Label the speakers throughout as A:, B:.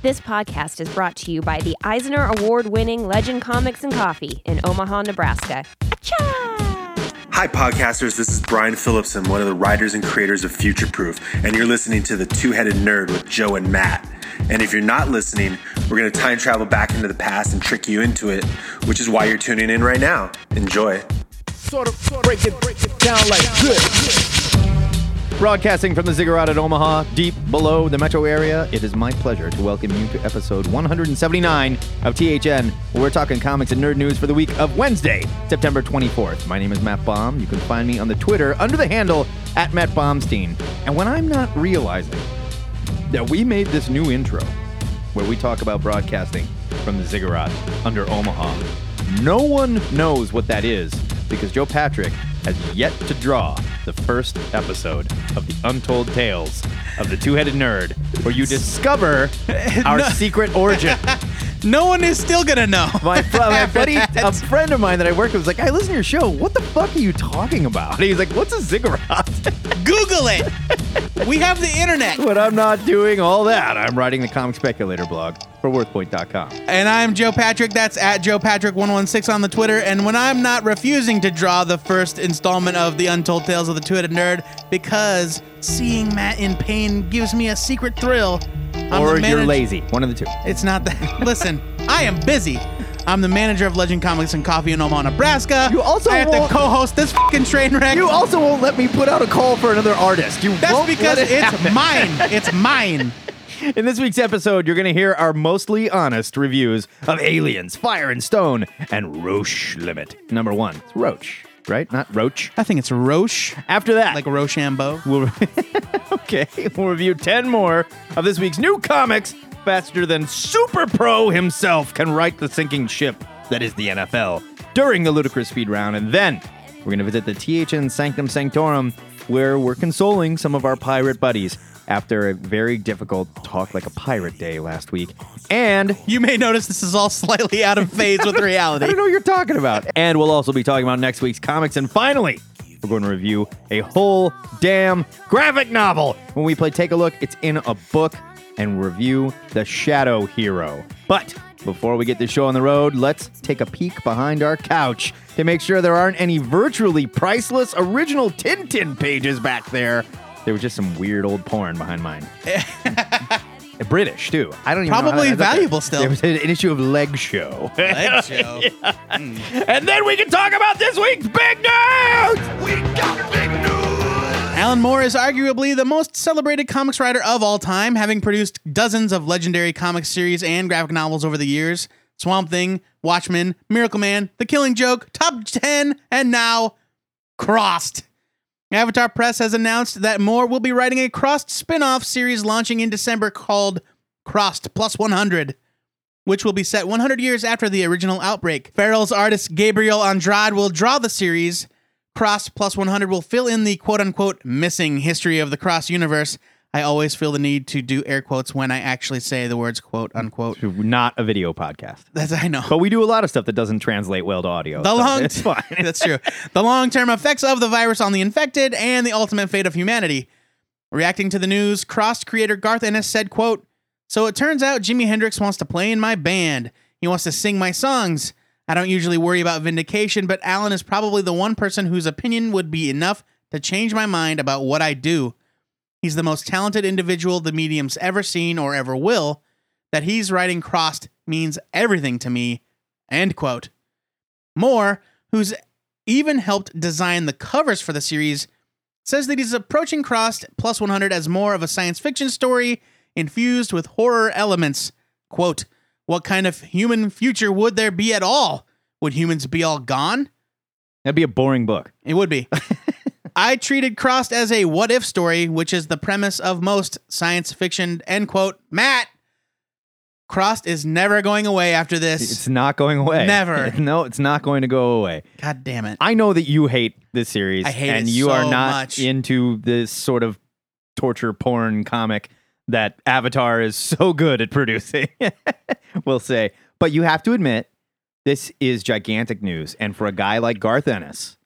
A: This podcast is brought to you by the Eisner Award winning Legend Comics and Coffee in Omaha, Nebraska. Achoo!
B: Hi, podcasters. This is Brian Phillipson, one of the writers and creators of Future Proof, and you're listening to The Two Headed Nerd with Joe and Matt. And if you're not listening, we're going to time travel back into the past and trick you into it, which is why you're tuning in right now. Enjoy.
C: Sort of break it, break it down like this.
D: Broadcasting from the Ziggurat at Omaha, deep below the metro area, it is my pleasure to welcome you to episode 179 of THN, where we're talking comics and nerd news for the week of Wednesday, September 24th. My name is Matt Baum. You can find me on the Twitter under the handle at Matt Baumstein. And when I'm not realizing that we made this new intro where we talk about broadcasting from the Ziggurat under Omaha, no one knows what that is because Joe Patrick has yet to draw the first episode of the Untold Tales of the Two-Headed Nerd, where you discover our secret origin.
E: No one is still gonna know.
D: My, my buddy, a friend of mine that I work with was like, I listen to your show. What the fuck are you talking about? And he's like, what's a ziggurat?
E: Google it. We have the internet.
D: but I'm not doing all that. I'm writing the comic speculator blog for worthpoint.com.
E: And I'm Joe Patrick. That's at Joe Patrick116 on the Twitter. And when I'm not refusing to draw the first installment of the Untold Tales of the Two-Headed Nerd because seeing Matt in pain gives me a secret thrill. I'm
D: or
E: the
D: you're lazy. One of the two.
E: It's not that. Listen, I am busy. I'm the manager of Legend Comics and Coffee in Omaha, Nebraska.
D: You also
E: I have
D: won't-
E: to co-host this fucking train wreck.
D: You also won't let me put out a call for another artist. You
E: That's
D: won't
E: because
D: let it
E: it's
D: happen.
E: mine. It's mine.
D: In this week's episode, you're going to hear our mostly honest reviews of Aliens, Fire and Stone, and Roche Limit. Number one, it's Roach, right? Not Roach.
E: I think it's Roche,
D: After that,
E: like Rochambeau.
D: we'll okay, we'll review ten more of this week's new comics faster than Super Pro himself can right the sinking ship that is the NFL during the ludicrous speed round, and then we're going to visit the THN Sanctum Sanctorum, where we're consoling some of our pirate buddies after a very difficult talk like a pirate day last week, and
E: You may notice this is all slightly out of phase with reality.
D: I
E: reality.
D: don't know what you're talking about. And we'll also be talking about next week's comics. And finally, we're going to review a whole damn graphic novel. When we play Take a Look, it's in a book and review The Shadow Hero. But before we get the show on the road, let's take a peek behind our couch to make sure there aren't any virtually priceless original Tintin pages back there. There was just some weird old porn behind mine. British too. I don't even know how
E: Probably
D: that- that's okay.
E: valuable still.
D: There was an issue of Leg Show.
E: Leg show.
D: And then we can talk about this week's big news! We got big news!
E: Alan Moore is arguably the most celebrated comics writer of all time, having produced dozens of legendary comic series and graphic novels over the years. Swamp Thing, Watchmen, Miracle Man, The Killing Joke, Top 10, and now Crossed. Avatar Press has announced that Moore will be writing a Crossed spin-off series launching in December called Crossed Plus 100 which will be set 100 years after the original outbreak. Ferals artist Gabriel Andrade will draw the series. Crossed Plus 100 will fill in the quote unquote missing history of the Cross universe. I always feel the need to do air quotes when I actually say the words quote unquote.
D: Not a video podcast.
E: That's I know.
D: But we do a lot of stuff that doesn't translate well to audio.
E: The
D: so
E: long
D: it's fine.
E: That's true. The long-term effects of the virus on the infected and the ultimate fate of humanity. Reacting to the news, Crossed creator Garth Ennis said, quote, So it turns out Jimi Hendrix wants to play in my band. He wants to sing my songs. I don't usually worry about vindication, but Alan is probably the one person whose opinion would be enough to change my mind about what I do. He's the most talented individual the medium's ever seen or ever will. That he's writing Crossed means everything to me. End quote. Moore, who's even helped design the covers for the series, says that he's approaching Crossed Plus 100 as more of a science fiction story infused with horror elements. Quote, What kind of human future would there be at all? Would humans be all gone?
D: That'd be a boring book.
E: It would be. I treated Crossed as a what if story, which is the premise of most science fiction. End quote. Matt, Crossed is never going away after this.
D: It's not going away.
E: Never.
D: no, it's not going to go away.
E: God damn it.
D: I know that you hate this series.
E: I hate
D: and
E: it
D: you are not
E: much.
D: into this sort of torture porn comic that Avatar is so good at producing. we'll say. But you have to admit, this is gigantic news. And for a guy like Garth Ennis,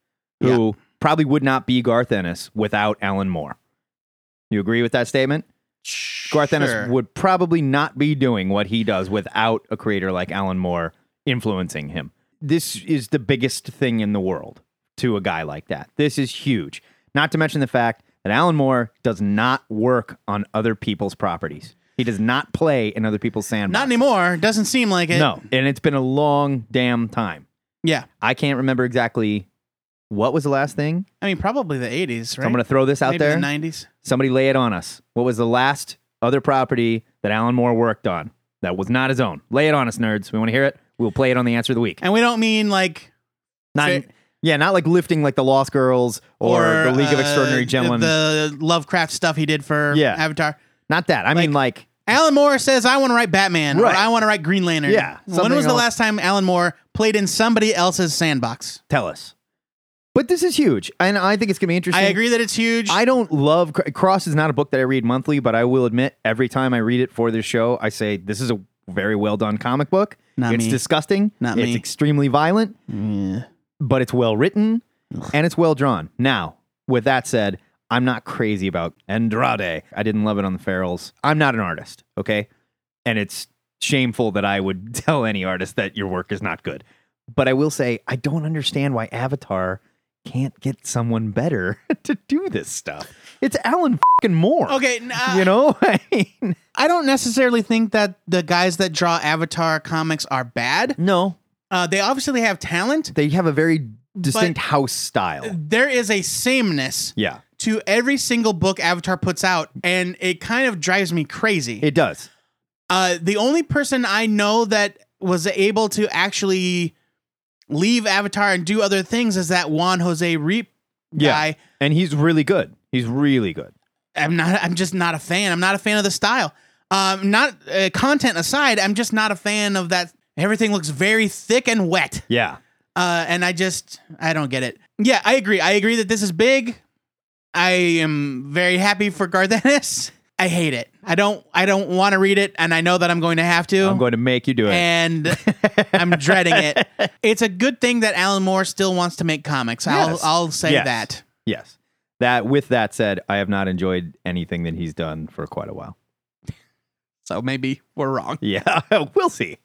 D: who probably would not be Garth Ennis without Alan Moore. You agree with that statement? Garth Ennis would probably not be doing what he does without a creator like Alan Moore influencing him. This is the biggest thing in the world to a guy like that. This is huge. Not to mention the fact that Alan Moore does not work on other people's properties. He does not play in other people's sandbox.
E: Not anymore. Doesn't seem like it.
D: No, and it's been a long damn time.
E: Yeah.
D: I can't remember exactly what was the last thing.
E: I mean, probably the 80s, right?
D: I'm going to throw this out
E: Maybe
D: there.
E: the 90s.
D: Somebody lay it on us. What was the last other property that Alan Moore worked on that was not his own? Lay it on us, nerds. We want to hear it. We'll play it on the answer of the week.
E: And we don't mean like
D: Not, yeah, not like lifting like the Lost Girls or, the League of
E: uh,
D: Extraordinary Gentlemen.
E: The Lovecraft stuff he did for
D: Yeah.
E: Avatar.
D: not that. I mean, like
E: Alan Moore says, I want to write Batman
D: Right.
E: or I want to write Green Lantern.
D: Yeah,
E: When was the last time Alan Moore played in somebody else's sandbox?
D: tell us. But this is huge, and I think it's gonna be interesting.
E: I agree that it's huge.
D: I don't love Cross is not a book that I read monthly, but I will admit every time I read it for this show, I say this is a very well done comic book.
E: Not
D: it's
E: me.
D: disgusting.
E: Not
D: it's
E: me.
D: extremely violent, yeah. but it's well written and it's well drawn. Now, with that said, I'm not crazy about Andrade. I didn't love it on the Ferals. I'm not an artist, okay? And it's shameful that I would tell any artist that your work is not good. But I will say I don't understand why Avatar can't get someone better to do this stuff. It's Alan fucking Moore.
E: okay, n- uh,
D: You know? I mean,
E: I don't necessarily think that the guys that draw Avatar comics are bad.
D: no.
E: Uh, they obviously have talent.
D: They have a very distinct house style.
E: There is a sameness
D: Yeah.
E: to every single book Avatar puts out, and it kind of drives me crazy.
D: It does.
E: Uh, the only person I know that was able to actually leave Avatar and do other things is that Juan Jose Ryp
D: Yeah.
E: guy.
D: And he's really good. He's really good.
E: I'm not. I'm just not a fan. I'm not a fan of the style. Um, not uh, content aside, I'm just not a fan of that. Everything looks very thick and wet.
D: Yeah.
E: Uh, and I just I don't get it. Yeah, I agree. I agree that this is big. I am very happy for Garth Ennis. I hate it. I don't. I don't want to read it, and I know that I'm going to have to.
D: I'm going to make you do it.
E: and I'm dreading it. It's a good thing that Alan Moore still wants to make comics. I'll
D: Yes.
E: I'll say
D: Yes.
E: that.
D: yes. That with that said, I have not enjoyed anything that he's done for quite a while.
E: So maybe we're wrong.
D: Yeah, we'll see.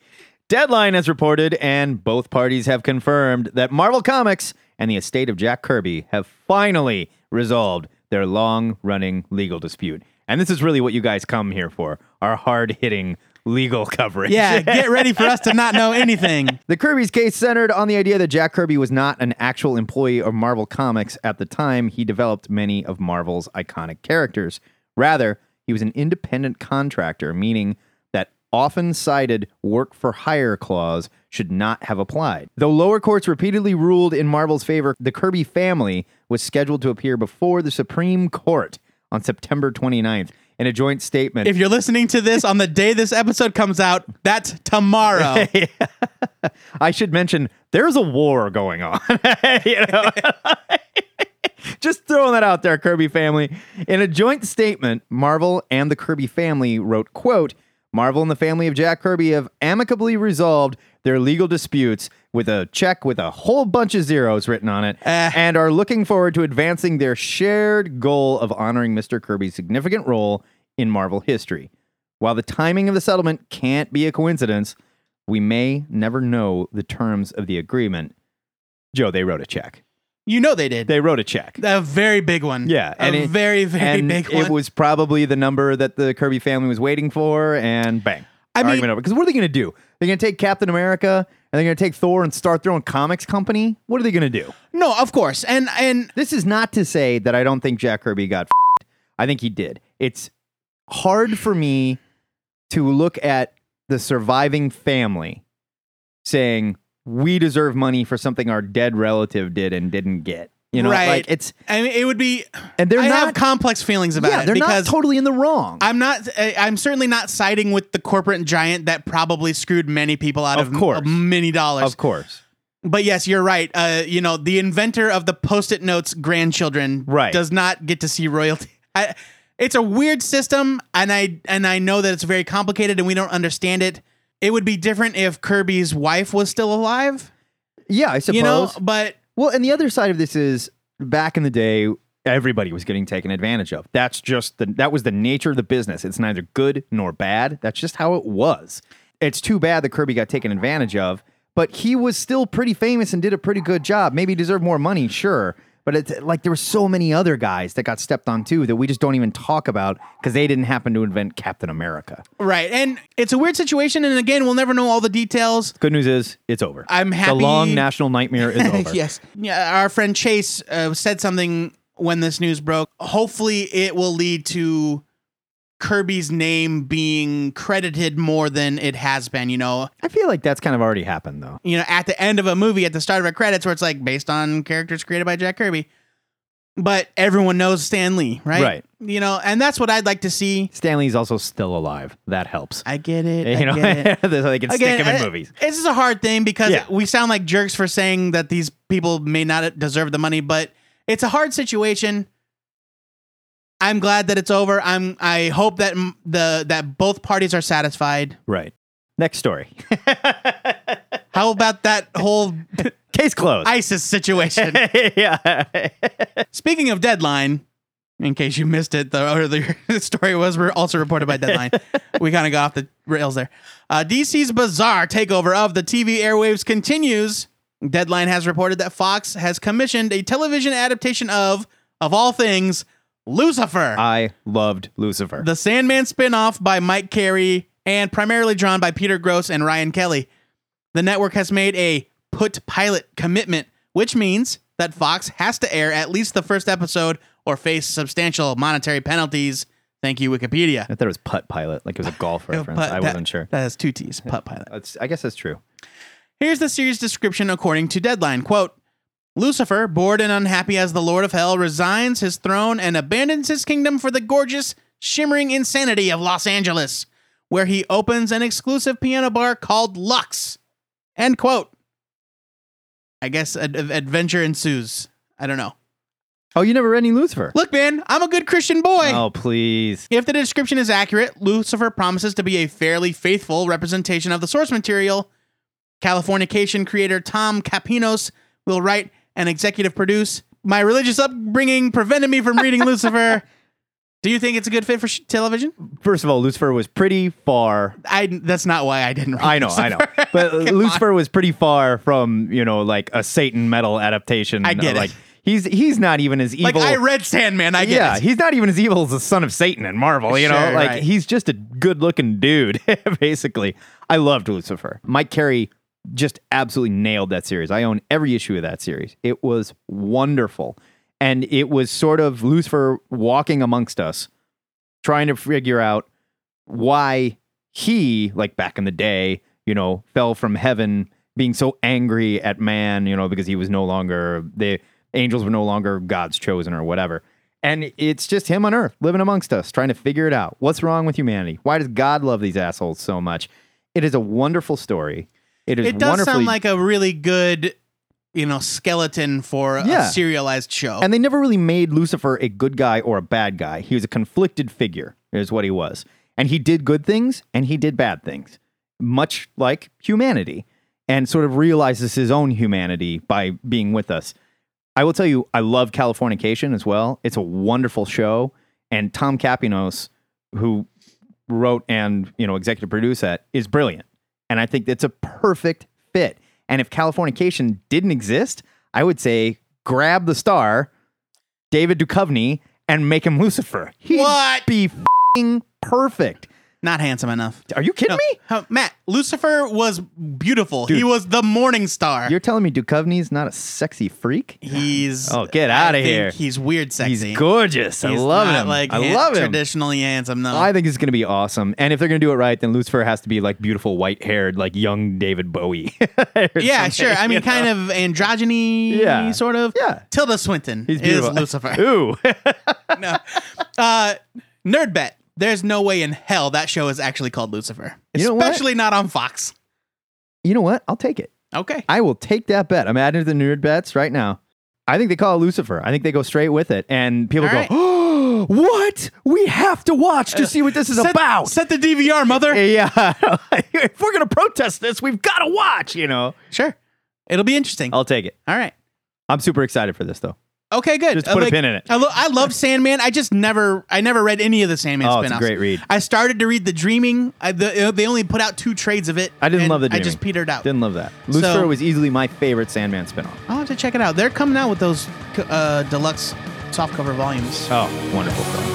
D: Deadline has reported, and both parties have confirmed that Marvel Comics and the estate of Jack Kirby have finally resolved their long running legal dispute. And this is really what you guys come here for our hard hitting legal coverage.
E: Yeah, get ready for us to not know anything.
D: The Kirby's case centered on the idea that Jack Kirby was not an actual employee of Marvel Comics at the time he developed many of Marvel's iconic characters. Rather, he was an independent contractor, meaning that often cited work for hire clause should not have applied. Though lower courts repeatedly ruled in Marvel's favor, the Kirby family was scheduled to appear before the Supreme Court on September 29th in a joint statement.
E: If you're listening to this on the day this episode comes out, that's tomorrow.
D: I should mention there's a war going on. you know? Just throwing that out there, Kirby family. In a joint statement, Marvel and the Kirby family wrote, quote, Marvel and the family of Jack Kirby have amicably resolved their legal disputes with a check with a whole bunch of zeros written on it
E: Eh.
D: and are looking forward to advancing their shared goal of honoring Mr. Kirby's significant role in Marvel history. While the timing of the settlement can't be a coincidence, we may never know the terms of the agreement. Joe, they wrote a check.
E: You know they did.
D: They wrote a check.
E: a very big one.
D: Yeah,
E: a
D: it-
E: very very
D: and
E: big
D: it was probably the number that the Kirby family was waiting for, and bang.
E: I mean-
D: over. Because what are they going to do? They're going to take Captain America and they're going to take Thor and start their own comics company? What are they going to do?
E: no, of course, and and
D: This is not to say that I don't think Jack Kirby got f***ed. I think he did. It's hard for me to look at the surviving family saying we deserve money for something our dead relative did and didn't get. You know,
E: Right.
D: like it's
E: I mean it would be.
D: and they're
E: I
D: not
E: have complex feelings about
D: yeah,
E: it
D: they're not
E: because
D: totally in the wrong.
E: I'm not. I- I'm certainly not siding with the corporate giant that probably screwed many people out
D: Of
E: of,
D: course.
E: many dollars.
D: of course.
E: But yes, you're right. Uh, you know, the inventor of the post-it notes grandchildren
D: Right.
E: does not get to see royalty. I, it's a weird system, and I and I know that it's very complicated, and we don't understand it. It would be different if Kirby's wife was still alive,
D: Yeah, I suppose.
E: you know. But
D: Well, and the other side of this is back in the day, everybody was getting taken advantage of. That's just the that was the nature of the business. It's neither good nor bad. That's just how it was. It's too bad that Kirby got taken advantage of, but he was still pretty famous and did a pretty good job. Maybe deserved more money, sure. But it's like there were so many other guys that got stepped on too that we just don't even talk about because they didn't happen to invent Captain America.
E: Right. And it's a weird situation. And again, we'll never know all the details.
D: Good news is it's over.
E: I'm happy.
D: The long national nightmare is over.
E: yes. Yeah, our friend Chase uh, said something when this news broke. Hopefully, it will lead to Kirby's name being credited more than it has been. You know,
D: I feel like that's kind of already happened though.
E: you know, at the end of a movie, at the start of a credits, where it's like based on characters created by Jack Kirby. But everyone knows Stan Lee, right?
D: Right.
E: You know, and that's what I'd like to see.
D: Stan Lee's also still alive. That helps.
E: I get it.
D: you
E: I
D: know,
E: get it.
D: so they can stick him in
E: uh,
D: movies.
E: This is a hard thing because
D: Yeah.
E: we sound like jerks for saying that these people may not deserve the money, but it's a hard situation. I'm glad that it's over. I'm. I hope that the that both parties are satisfied.
D: Right. Next story.
E: How about that whole
D: Case closed.
E: ISIS situation?
D: yeah.
E: Speaking of deadline, in case you missed it, the earlier story was also reported by Deadline. we kind of got off the rails there. Uh, DC's bizarre takeover of the TV airwaves continues. Deadline has reported that Fox has commissioned a television adaptation of, of all things, Lucifer,
D: I loved Lucifer.
E: the Sandman spinoff by Mike Carey and primarily drawn by Peter Gross and Ryan Kelly. The network has made a put pilot commitment, which means that Fox has to air at least the first episode or face substantial monetary penalties. Thank you, Wikipedia.
D: I thought it was putt pilot, like it was a golf reference.
E: But
D: I
E: that-
D: wasn't sure.
E: That has two T's. Putt pilot.
D: I guess that's true.
E: Here's the series description according to Deadline. Quote Lucifer, bored and unhappy as the Lord of Hell, resigns his throne and abandons his kingdom for the gorgeous, shimmering insanity of Los Angeles, where he opens an exclusive piano bar called Lux. End quote. I guess ad- ad- adventure ensues. I don't know.
D: Oh, you never read any Lucifer?
E: Look, man, I'm a good Christian boy.
D: Oh, please.
E: If the description is accurate, Lucifer promises to be a fairly faithful representation of the source material. Californication creator Tom Kapinos will write and executive produce. My religious upbringing prevented me from reading Lucifer. Do you think it's a good fit for sh- television?
D: First of all, Lucifer was pretty far.
E: I that's not why I didn't read
D: I know, I know. But
E: Come on.
D: Lucifer was pretty far from, you know, like a Satan metal adaptation.
E: I get it.
D: like, He's he's not even as evil.
E: like I read Sandman, I get
D: yeah,
E: it.
D: he's not even as evil as the son of Satan in Marvel. You know, like
E: right.
D: he's just a good-looking dude. Basically, I loved Lucifer. Mike Carey just absolutely nailed that series. I own every issue of that series. It was wonderful, and it was sort of Lucifer walking amongst us, trying to figure out why he, like back in the day, you know, fell from heaven, being so angry at man, you know, because he was no longer the angels were no longer God's chosen or whatever. And it's just him on earth living amongst us, trying to figure it out. What's wrong with humanity? Why does God love these assholes so much? It is a wonderful story. It is
E: It does
D: wonderfully
E: sound like a really good, you know, skeleton for
D: Yeah.
E: a serialized show.
D: And they never really made Lucifer a good guy or a bad guy. He was a conflicted figure, is what he was. And he did good things and he did bad things, much like humanity, and sort of realizes his own humanity by being with us. I will tell you, I love Californication as well. It's a wonderful show. And Tom Kapinos, who wrote and you know executive produced that, is brilliant. And I think it's a perfect fit. And if Californication didn't exist, I would say grab the star, David Duchovny, and make him Lucifer. He'd
E: What?
D: be fing perfect.
E: Not handsome enough.
D: Are you kidding
E: No,
D: me?
E: how- Matt, Lucifer was beautiful. He was the morning star.
D: You're telling me Duchovny's not a sexy freak?
E: He's
D: Oh, get
E: I
D: outta
E: think
D: here.
E: He's weird sexy.
D: He's gorgeous. I
E: He's
D: love
E: not
D: him.
E: Like
D: I
E: han-
D: love him.
E: Traditionally handsome, no.
D: I think it's going to be awesome. And if they're going to do it right, then Lucifer has to be like beautiful white haired, like young David Bowie. Or
E: yeah,
D: something,
E: sure. I mean,
D: you know?
E: kind of androgyny,
D: Yeah.
E: sort of.
D: Yeah.
E: Tilda Swinton
D: He's
E: is
D: beautiful.
E: Lucifer.
D: Ooh.
E: no. Uh, nerd bet. There's no way in hell that show is actually called Lucifer,
D: You know what?
E: especially not on Fox.
D: you know what? I'll take it.
E: Okay.
D: I will take that bet. I'm adding to the nerd bets right now. I think they call it Lucifer. I think they go straight with it. And people
E: All
D: go,
E: right.
D: oh, what? We have to watch to uh, see what this is
E: set,
D: about.
E: Set the DVR, mother.
D: yeah. if we're going to protest this, we've got to watch, you know.
E: Sure. It'll be interesting.
D: I'll take it.
E: All right.
D: I'm super excited for this, though.
E: Okay, good.
D: Just
E: Uh,
D: put a pin in it.
E: I, lo- I loved Sandman. I just never, I never read any of the Sandman
D: Oh,
E: spinoffs.
D: it's a great read.
E: I started to read The Dreaming. I, the, uh, they only put out two trades of it.
D: I didn't
E: and
D: love the.
E: I just petered out.
D: Didn't love that. Lucifer
E: So-
D: was easily my favorite Sandman spinoff.
E: I'll have to check it out. They're coming out with those uh, deluxe softcover volumes.
D: Oh, wonderful film.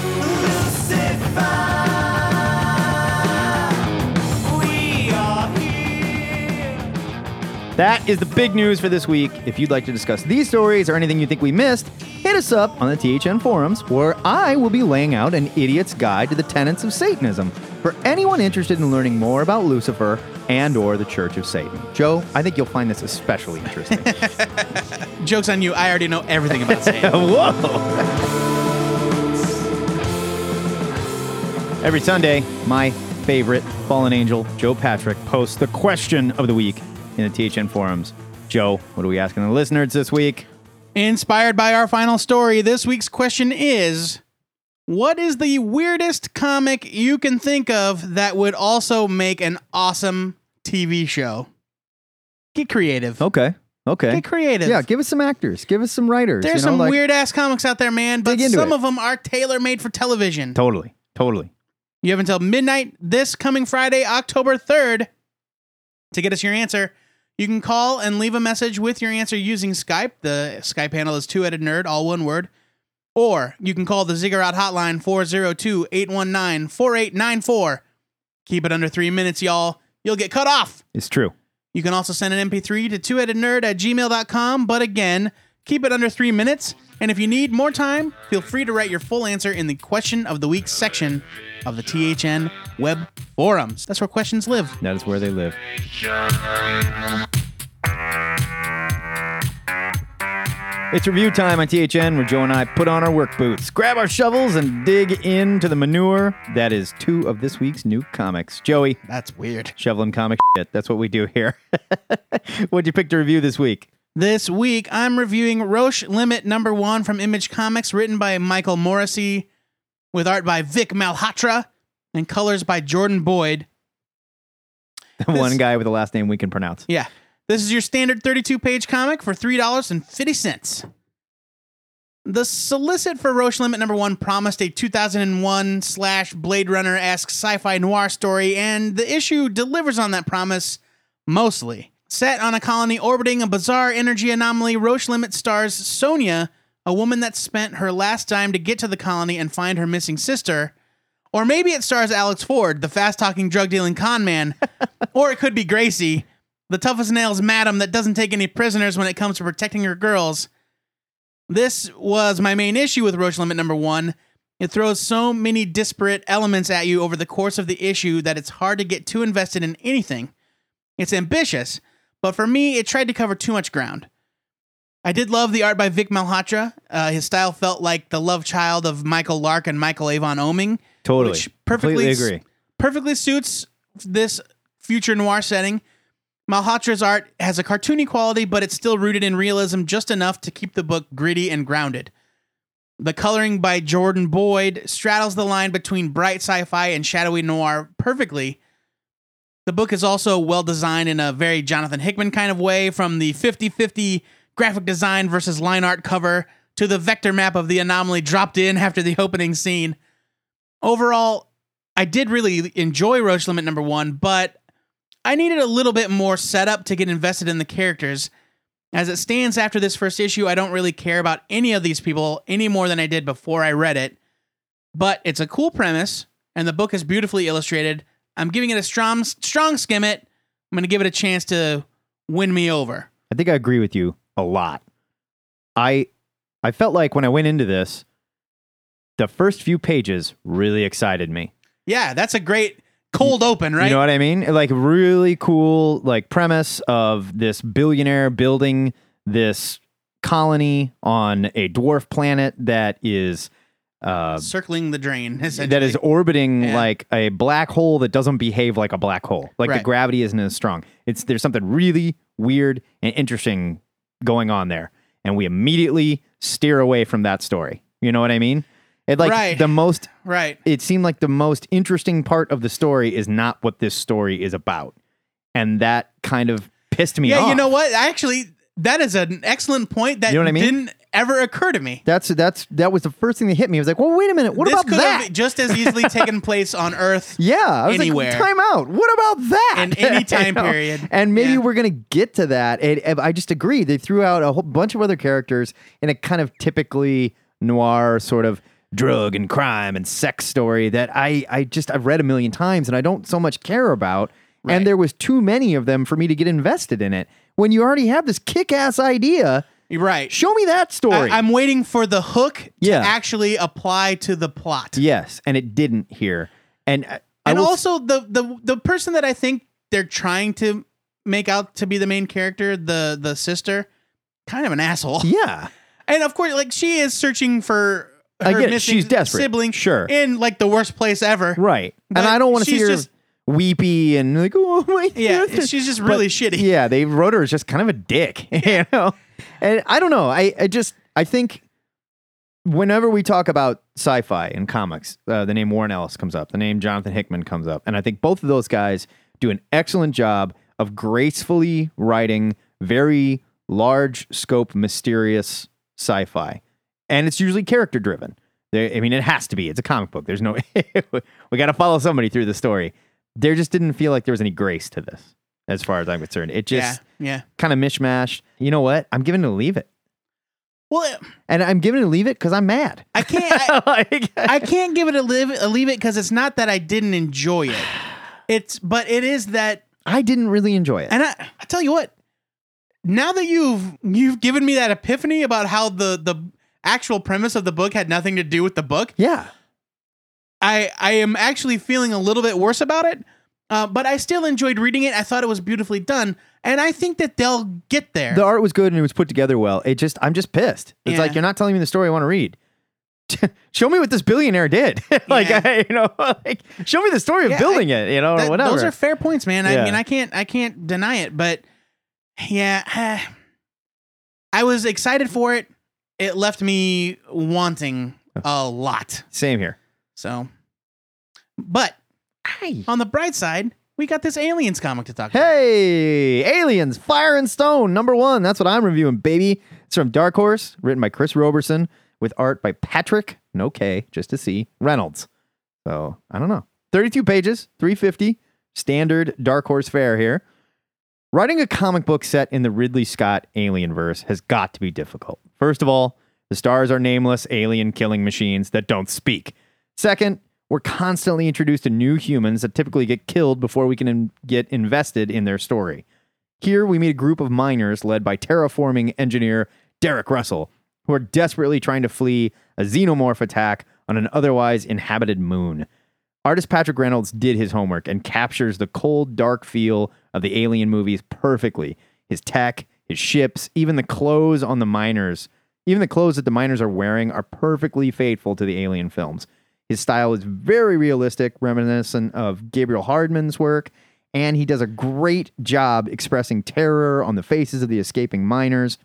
D: That is the big news for this week. If you'd like to discuss these stories or anything you think we missed, hit us up on the THN forums where I will be laying out an idiot's guide to the tenets of Satanism for anyone interested in learning more about Lucifer and or the Church of Satan. Joe, I think you'll find this especially interesting.
E: Joke's on you. I already know everything about Satan.
D: Whoa! Every Sunday, my favorite fallen angel, Joe Patrick, posts the question of the week in the THN forums. Joe, what are we asking the listeners this week?
E: Inspired by our final story, this week's question is What is the weirdest comic you can think of that would also make an awesome TV show? Get creative.
D: Okay. Okay.
E: Get creative.
D: Yeah, give us some actors. Give us some writers.
E: There's
D: you know,
E: some
D: like-
E: weird ass comics out there, man, but some
D: it.
E: of them are tailor made for television.
D: Totally. Totally.
E: You have until midnight this coming Friday, October 3rd, to get us your answer. You can call and leave a message with your answer using Skype. The Skype handle is two headed nerd, all one word. Or you can call the Ziggurat hotline 402 819 4894. Keep it under three minutes, y'all. You'll get cut off.
D: It's true.
E: You can also send an MP3 to two headed nerd at gmail.com. But again, keep it under three minutes. And if you need more time, feel free to write your full answer in the question of the week section of the THN web forums. That's where questions live.
D: That is where they live. It's review time on THN where Joe and I put on our work boots, grab our shovels, and dig into the manure that is two of this week's new comics. Joey,
E: That's weird.
D: shoveling comic shit. That's what we do here. What'd you pick to review this week?
E: This week, I'm reviewing Roche Limit number one from Image Comics, written by Michael Moreci, with art by Vic Malhotra and colors by Jordan Boyd.
D: The one guy with the last name we can pronounce.
E: Yeah. This is your standard 32 page comic for $3.50. The solicit for Roche Limit number one promised a 2001 slash Blade Runner esque sci fi noir story, and the issue delivers on that promise mostly. Set on a colony orbiting a bizarre energy anomaly, Roche Limit stars Sonia, a woman that spent her last dime to get to the colony and find her missing sister. Or maybe it stars Alex Ford, the fast talking drug dealing con man. or it could be Gracie, the toughest nails madam that doesn't take any prisoners when it comes to protecting her girls. This was my main issue with Roche Limit number one. It throws so many disparate elements at you over the course of the issue that it's hard to get too invested in anything. It's ambitious, but for me, it tried to cover too much ground. I did love the art by Vic Malhotra. Uh, his style felt like the love child of Michael Lark and Michael Avon Oeming.
D: Totally.
E: Which perfectly
D: Completely agree.
E: perfectly suits this future noir setting. Malhotra's art has a cartoony quality, but it's still rooted in realism just enough to keep the book gritty and grounded. The coloring by Jordan Boyd straddles the line between bright sci fi and shadowy noir perfectly. The book is also well designed in a very Jonathan Hickman kind of way, from the 50 50 graphic design versus line art cover to the vector map of the anomaly dropped in after the opening scene. Overall, I did really enjoy Roach Limit number one, but I needed a little bit more setup to get invested in the characters. As it stands after this first issue, I don't really care about any of these people any more than I did before I read it. But it's a cool premise, and the book is beautifully illustrated. I'm giving it a strong, strong skim it. I'm going to give it a chance to win me over.
D: I think I agree with you a lot. I I felt like when I went into this, the first few pages really excited me.
E: Yeah, that's a great cold open, right?
D: You know what I mean? Like really cool like premise of this billionaire building this colony on a dwarf planet that is uh
E: Circling the drain.
D: that is orbiting
E: Yeah.
D: like a black hole that doesn't behave like a black hole. Like the gravity isn't as strong. It's there's something really weird and interesting going on there. And we immediately steer away from that story. You know what I mean? It like
E: Right.
D: the most
E: right.
D: it seemed like the most interesting part of the story is not what this story is about. And that kind of pissed me
E: Yeah,
D: off.
E: Yeah, you know what? Actually, that is an excellent point that
D: You know what I mean?
E: didn't ever occur to me.
D: That's that's that was the first thing that hit me. I was like, well, wait a minute. What
E: this
D: about
E: could
D: that?
E: have just as easily taken place on Earth.
D: Yeah, I was
E: anywhere.
D: like, time out. What about that?
E: In any time
D: You know?
E: period.
D: And maybe
E: Yeah.
D: we're gonna get to that. I just agree. They threw out a whole bunch of other characters in a kind of typically noir sort of drug and crime and sex story that I I just I've read a million times and I don't so much care about.
E: Right.
D: And there was too many of them for me to get invested in it. When you already have this kick-ass idea,
E: You're right.
D: show me that story.
E: I, am waiting for the hook to actually apply to the plot.
D: yes, and it didn't here. And I- I
E: and
D: will
E: also the the the person that I think they're trying to make out to be the main character, the the sister, kind of an asshole.
D: yeah.
E: And of course, like she is searching for her
D: I get it.
E: missing
D: She's desperate.
E: sibling,
D: Sure.
E: in like the worst place ever.
D: Right.
E: But
D: and I don't want to see
E: she's
D: her
E: just-
D: weepy and like, oh my
E: Yeah,
D: goodness."
E: she's just really shitty.
D: Yeah, they wrote her as just kind of a dick, you know? And I don't know. I, I just, I think whenever we talk about sci fi and comics, uh, the name Warren Ellis comes up, the name Jonathan Hickman comes up. And I think both of those guys do an excellent job of gracefully writing very large scope, mysterious sci fi. And it's usually character driven. I mean, it has to be. It's a comic book. There's no, we got to follow somebody through the story. There just didn't feel like there was any grace to this, as far as I'm concerned. It just
E: yeah, yeah.
D: kind of mishmash. You know what? I'm giving it a leave it.
E: Well,
D: And I'm giving it a leave it because I'm mad.
E: I can't. I,
D: Like-
E: I can't give it a live a leave it because it's not that I didn't enjoy it. It's but it is that
D: I didn't really enjoy it.
E: And I, I tell you what, now that you've you've given me that epiphany about how the the actual premise of the book had nothing to do with the book,
D: yeah.
E: I I am actually feeling a little bit worse about it. Uh, but I still enjoyed reading it. I thought it was beautifully done, and I think that they'll get there.
D: The art was good and it was put together well. It just, I'm just pissed. It's
E: Yeah.
D: like, you're not telling me the story I want to read. show me what this billionaire did. like,
E: Yeah.
D: I, you know, like, show me the story of
E: Yeah,
D: building it, you know,
E: That-
D: or whatever.
E: Those are fair points, man. I mean, I can't I can't deny it, but yeah, I was excited for it. It left me wanting a lot.
D: Same here.
E: So, but On the bright side, we got this aliens comic to talk about.
D: Hey, Aliens, Fire and Stone, number one. That's what I'm reviewing, baby. It's from Dark Horse, written by Chris Roberson, with art by Patrick, no K, just a C, Reynolds. So, I don't know. 32 pages, 350, standard Dark Horse fare here. Writing a comic book set in the Ridley Scott alien verse has got to be difficult. First of all, the stars are nameless alien killing machines that don't speak. Second, we're constantly introduced to new humans that typically get killed before we can in- get invested in their story. Here, we meet a group of miners led by terraforming engineer Derek Russell, who are desperately trying to flee a xenomorph attack on an otherwise inhabited moon. Artist Patrick Reynolds did his homework and captures the cold, dark feel of the alien movies perfectly. His tech, his ships, even the clothes on the miners, even the clothes that the miners are wearing are perfectly faithful to the alien films. His style is very realistic, reminiscent of Gabriel Hardman's work, and he does a great job expressing terror on the faces of the escaping miners.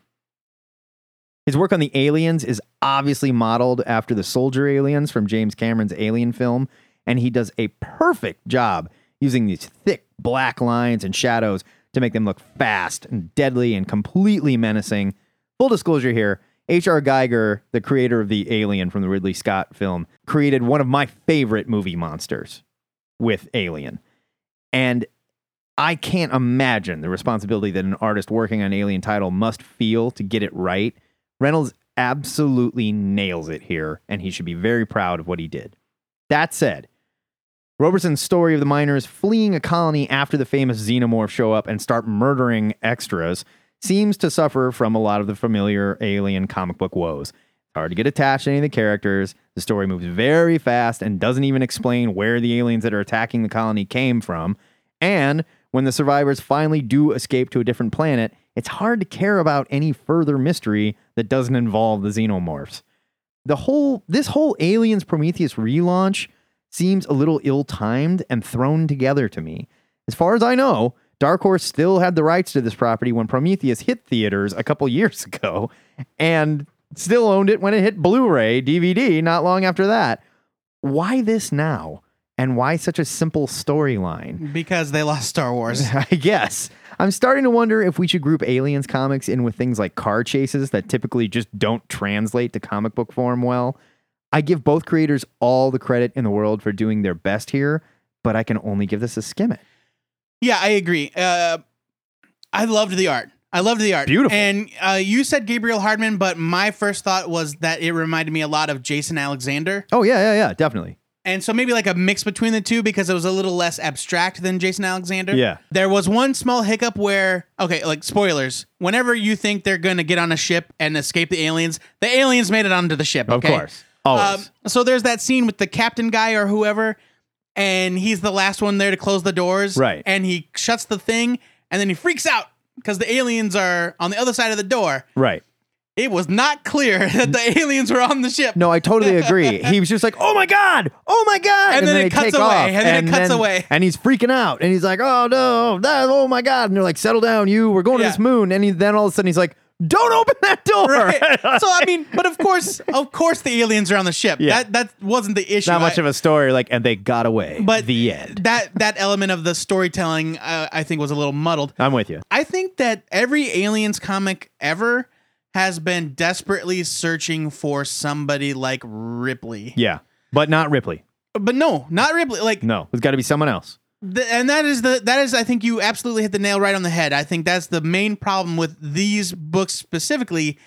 D: His work on the aliens is obviously modeled after the soldier aliens from James Cameron's Alien film, and he does a perfect job using these thick black lines and shadows to make them look fast and deadly and completely menacing. Full disclosure here H.R. Giger, the creator of the Alien from the Ridley Scott film, created one of my favorite movie monsters with Alien. And I can't imagine the responsibility that an artist working on Alien title must feel to get it right. Reynolds absolutely nails it here, and he should be very proud of what he did. That said, Roberson's story of the miners fleeing a colony after the famous xenomorph show up and start murdering extras seems to suffer from a lot of the familiar alien comic book woes. It's hard to get attached to any of the characters. The story moves very fast and doesn't even explain where the aliens that are attacking the colony came from. And when the survivors finally do escape to a different planet, it's hard to care about any further mystery that doesn't involve the xenomorphs. The whole this whole Aliens Prometheus relaunch seems a little ill-timed and thrown together to me. As far as I know, Dark Horse still had the rights to this property when Prometheus hit theaters a couple years ago and still owned it when it hit Blu-ray, DVD not long after that. Why this now? And why such a simple storyline?
E: Because they lost Star Wars.
D: I guess. I'm starting to wonder if we should group aliens comics in with things like car chases that typically just don't translate to comic book form well. I give both creators all the credit in the world for doing their best here, but I can only give this a skim it.
E: Yeah, I agree. Uh, I loved the art. I loved the art.
D: Beautiful.
E: And uh, you said Gabriel Hardman, but my first thought was that it reminded me a lot of Jason Alexander.
D: Oh, yeah, yeah, yeah, definitely.
E: And so maybe like a mix between the two because it was a little less abstract than Jason Alexander.
D: Yeah.
E: There was one small hiccup where, okay, like spoilers. Whenever you think they're going to get on a ship and escape the aliens, the aliens made it onto the ship.
D: Of
E: Okay?
D: course. Always.
E: Um, so there's that scene with the captain guy or whoever, and he's the last one there to close the doors.
D: Right.
E: And he shuts the thing, and then he freaks out because the aliens are on the other side of the door.
D: right.
E: It was not clear that the aliens were on the ship.
D: No, I totally agree. he was just like, "Oh my god, oh my god,"
E: And then it cuts away,
D: off,
E: and then it cuts away.
D: and he's freaking out, and he's like, "Oh no, that, oh my god!" And they're like, "Settle down, you. We're going
E: Yeah.
D: to this moon." And he, then all of a sudden he's like, "Don't open that door."
E: Right. so I mean, but of course, of course, the aliens are on the ship.
D: Yeah.
E: That that wasn't the issue.
D: Not much
E: I-
D: of a story, like, and they got away.
E: but
D: the end.
E: That that element of the storytelling, uh, I think, was a little muddled.
D: I'm with you.
E: I think that every aliens comic ever has been desperately searching for somebody like Ripley.
D: Yeah, but not Ripley.
E: But no, not Ripley. Like,
D: No, it's got to be someone else.
E: The, and that is the that is I think you absolutely hit the nail right on the head. I think that's the main problem with these books specifically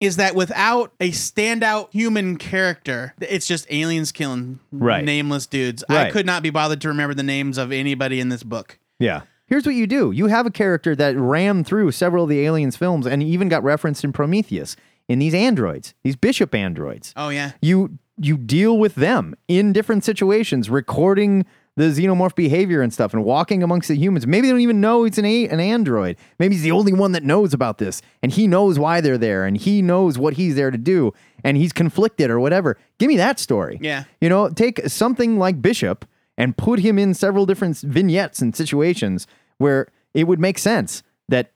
E: is that without a standout human character, it's just aliens killing
D: Right.
E: nameless dudes. I could not be bothered to remember the names of anybody in this book.
D: Yeah. Here's what you do you have a character that ran through several of the Aliens films and even got referenced in Prometheus in these androids, these bishop androids.
E: Oh yeah.
D: You you deal with them in different situations, recording the xenomorph behavior and stuff and walking amongst the humans. Maybe they don't even know it's an a- an android. Maybe he's the only one that knows about this and he knows why they're there and he knows what he's there to do and he's conflicted or whatever. Give me that story.
E: Yeah.
D: You know, take something like Bishop and put him in several different vignettes and situations where it would make sense that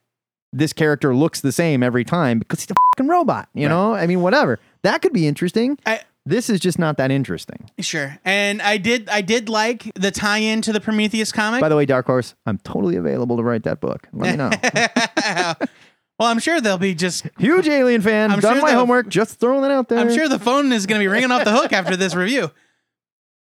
D: this character looks the same every time because he's a fucking robot. You know, I mean, whatever. That could be interesting.
E: I,
D: This is just not that interesting.
E: Sure. And I did I did like the tie-in to the Prometheus comic.
D: By the way, Dark Horse, I'm totally available to write that book. Let me know.
E: well, I'm sure they'll be just
D: Huge Alien fan.
E: I'm
D: Done
E: sure
D: my
E: they'll-
D: homework. Just throwing that out there.
E: I'm sure the phone is going to be ringing off the hook after this review.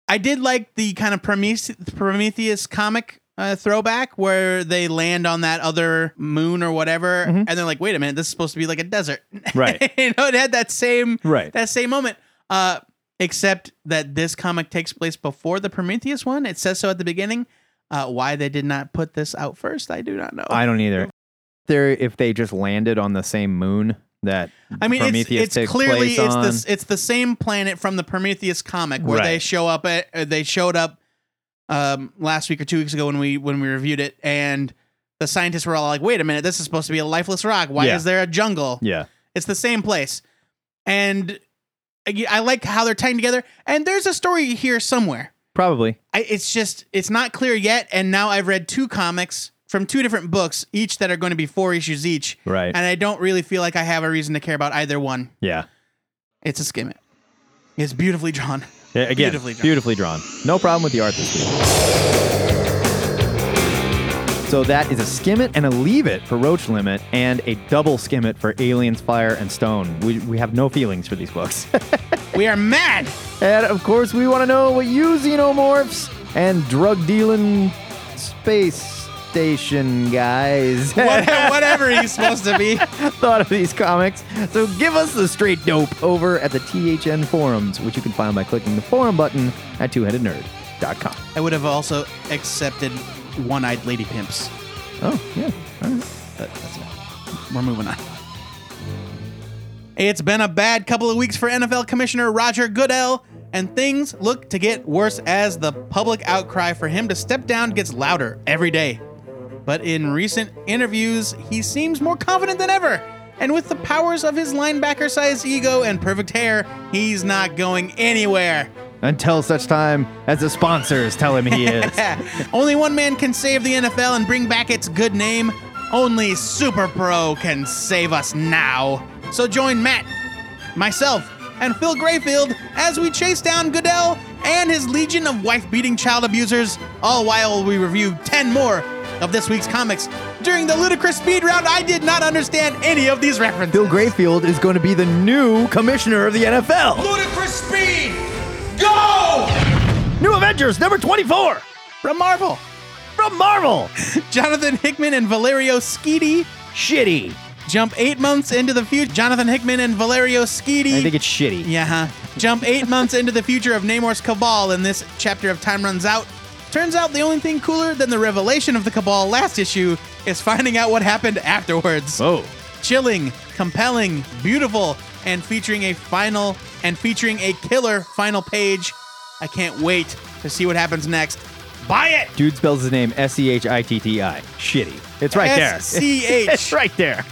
E: I did like the kind of Prometheus, Prometheus comic uh, throwback where they land on that other moon or whatever, and they're like, "Wait a minute, this is supposed to be like a desert."
D: Mm-hmm. Right.
E: you know, it had that same
D: Right.
E: that same moment. Uh, except that this comic takes place before the Prometheus one. It says so at the beginning. Uh, why they did not put this out first, I do not know.
D: I don't either. There, if they just landed on the same moon that
E: I mean,
D: Prometheus
E: it's, it's clearly
D: place
E: it's
D: on.
E: the it's the same planet from the Prometheus comic where they
D: Right.
E: show up at uh, they showed up um, last week or two weeks ago when we when we reviewed it, and the scientists were all like, "Wait a minute, this is supposed to be a lifeless rock. Why
D: Yeah.
E: is there a jungle?
D: yeah.
E: It's the same place." And I I like how they're tying together. And there's a story here somewhere.
D: Probably.
E: I, it's just it's not clear yet. And now I've read two comics from two different books, each that are going to be four issues each.
D: Right.
E: And I don't really feel like I have a reason to care about either one.
D: Yeah.
E: It's a skim it. It's beautifully drawn.
D: Yeah, Again,
E: Beautifully
D: beautifully
E: drawn.
D: drawn. No problem with the art this week. So that is a skim it and a leave it for Roach Limit, and a double skim it for Aliens, Fire, and Stone. We, we have no feelings for these books.
E: We are mad.
D: and of course, we want to know what you xenomorphs and drug dealing space station guys
E: What- whatever he's supposed to be.
D: thought of these comics. So give us the straight dope over at the THN forums, which you can find by clicking the forum button at twoheadednerd.com.
E: I would have also accepted one-eyed lady pimps.
D: Oh, yeah. All right.
E: But that's it. We're moving on. It's been a bad couple of weeks for NFL Commissioner Roger Goodell, and things look to get worse as the public outcry for him to step down gets louder every day. But in recent interviews, he seems more confident than ever. And with the powers of his linebacker sized ego and perfect hair, he's not going anywhere.
D: Until such time as the sponsors tell him he is.
E: Only one man can save the NFL and bring back its good name. Only Super Pro can save us now. So join Matt, myself, and Phil Grayfield as we chase down Goodell and his legion of wife beating child abusers, all while we review 10 more of this week's comics. During the ludicrous speed round, I did not understand any of these references.
D: Bill Grayfield is going to be the new commissioner of the NFL.
C: Ludicrous speed! Go!
D: New Avengers number 24
E: From Marvel,
D: from Marvel.
E: Jonathan Hickman and Valerio Schiti
D: Shitty.
E: jump eight months into the future. Jonathan Hickman and Valerio Schiti.
D: I think it's shitty.
E: Yeah, huh? Jump eight months into the future of Namor's Cabal, and this chapter of Time Runs Out. Turns out the only thing cooler than the revelation of the Cabal last issue is finding out what happened afterwards.
D: Oh.
E: Chilling, compelling, beautiful, and featuring a final and featuring a killer final page. I can't wait to see what happens next. Buy it!
D: Dude spells his name S E H I T T I. Shitty. It's right there.
E: S-C-H.
D: it's right there.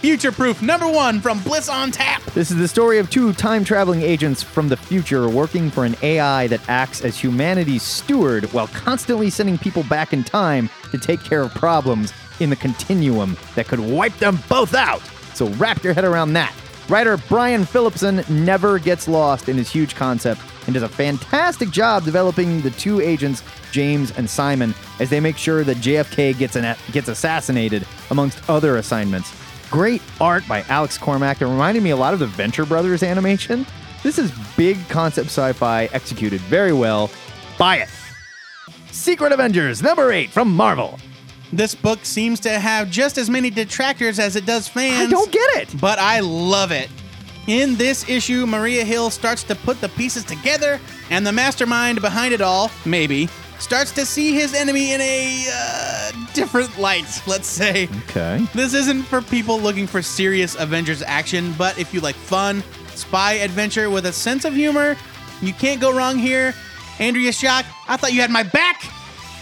E: Future Proof number one from Bliss on Tap.
D: This is the story of two time traveling agents from the future working for an AI that acts as humanity's steward while constantly sending people back in time to take care of problems in the continuum that could wipe them both out. So wrap your head around that. Writer Brian Phillipson never gets lost in his huge concept and does a fantastic job developing the two agents, James and Simon, as they make sure that JFK gets, an, gets assassinated, amongst other assignments. Great art by Alex Cormack that reminded me a lot of the Venture Brothers animation. This is big concept sci fi executed very well. Buy it. Secret Avengers number eight from Marvel.
E: This book seems to have just as many detractors as it does fans.
D: I don't get it.
E: but I love it. In this issue, Maria Hill starts to put the pieces together, and the mastermind behind it all, maybe, starts to see his enemy in a uh, different light, let's say.
D: Okay.
E: This isn't for people looking for serious Avengers action, but if you like fun, spy adventure with a sense of humor, you can't go wrong here. Andrea Shock, I thought you had my back,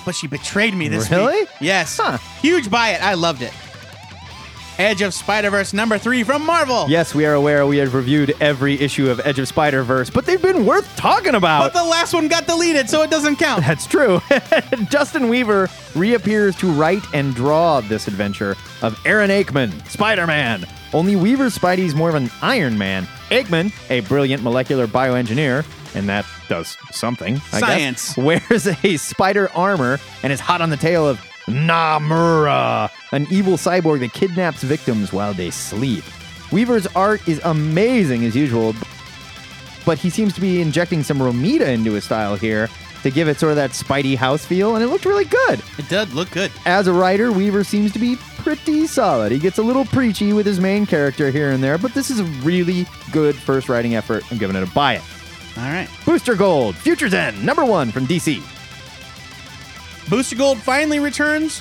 E: but she betrayed me this
D: Really?
E: week. Yes.
D: Huh.
E: Huge buy it. I loved it. Edge of Spider Verse number three from Marvel.
D: Yes, we are aware we have reviewed every issue of Edge of Spider Verse, but they've been worth talking about.
E: But the last one got deleted, so it doesn't count.
D: That's true. Dustin Weaver reappears to write and draw this adventure of Aaron Aikman, Spider Man. Only Weaver's Spidey's more of an Iron Man. Aikman, a brilliant molecular bioengineer, and that does something. I
E: Science.
D: Guess, wears a spider armor and is hot on the tail of Namura, an evil cyborg that kidnaps victims while they sleep. Weaver's art is amazing as usual, but he seems to be injecting some Romita into his style here to give it sort of that Spidey house feel, and it looked really good.
E: It did look good.
D: As a writer, Weaver seems to be pretty solid. He gets a little preachy with his main character here and there, but this is a really good first writing effort. I'm giving it a buy it.
E: All right.
D: Booster Gold, Future's End, number one from DC.
E: Booster Gold finally returns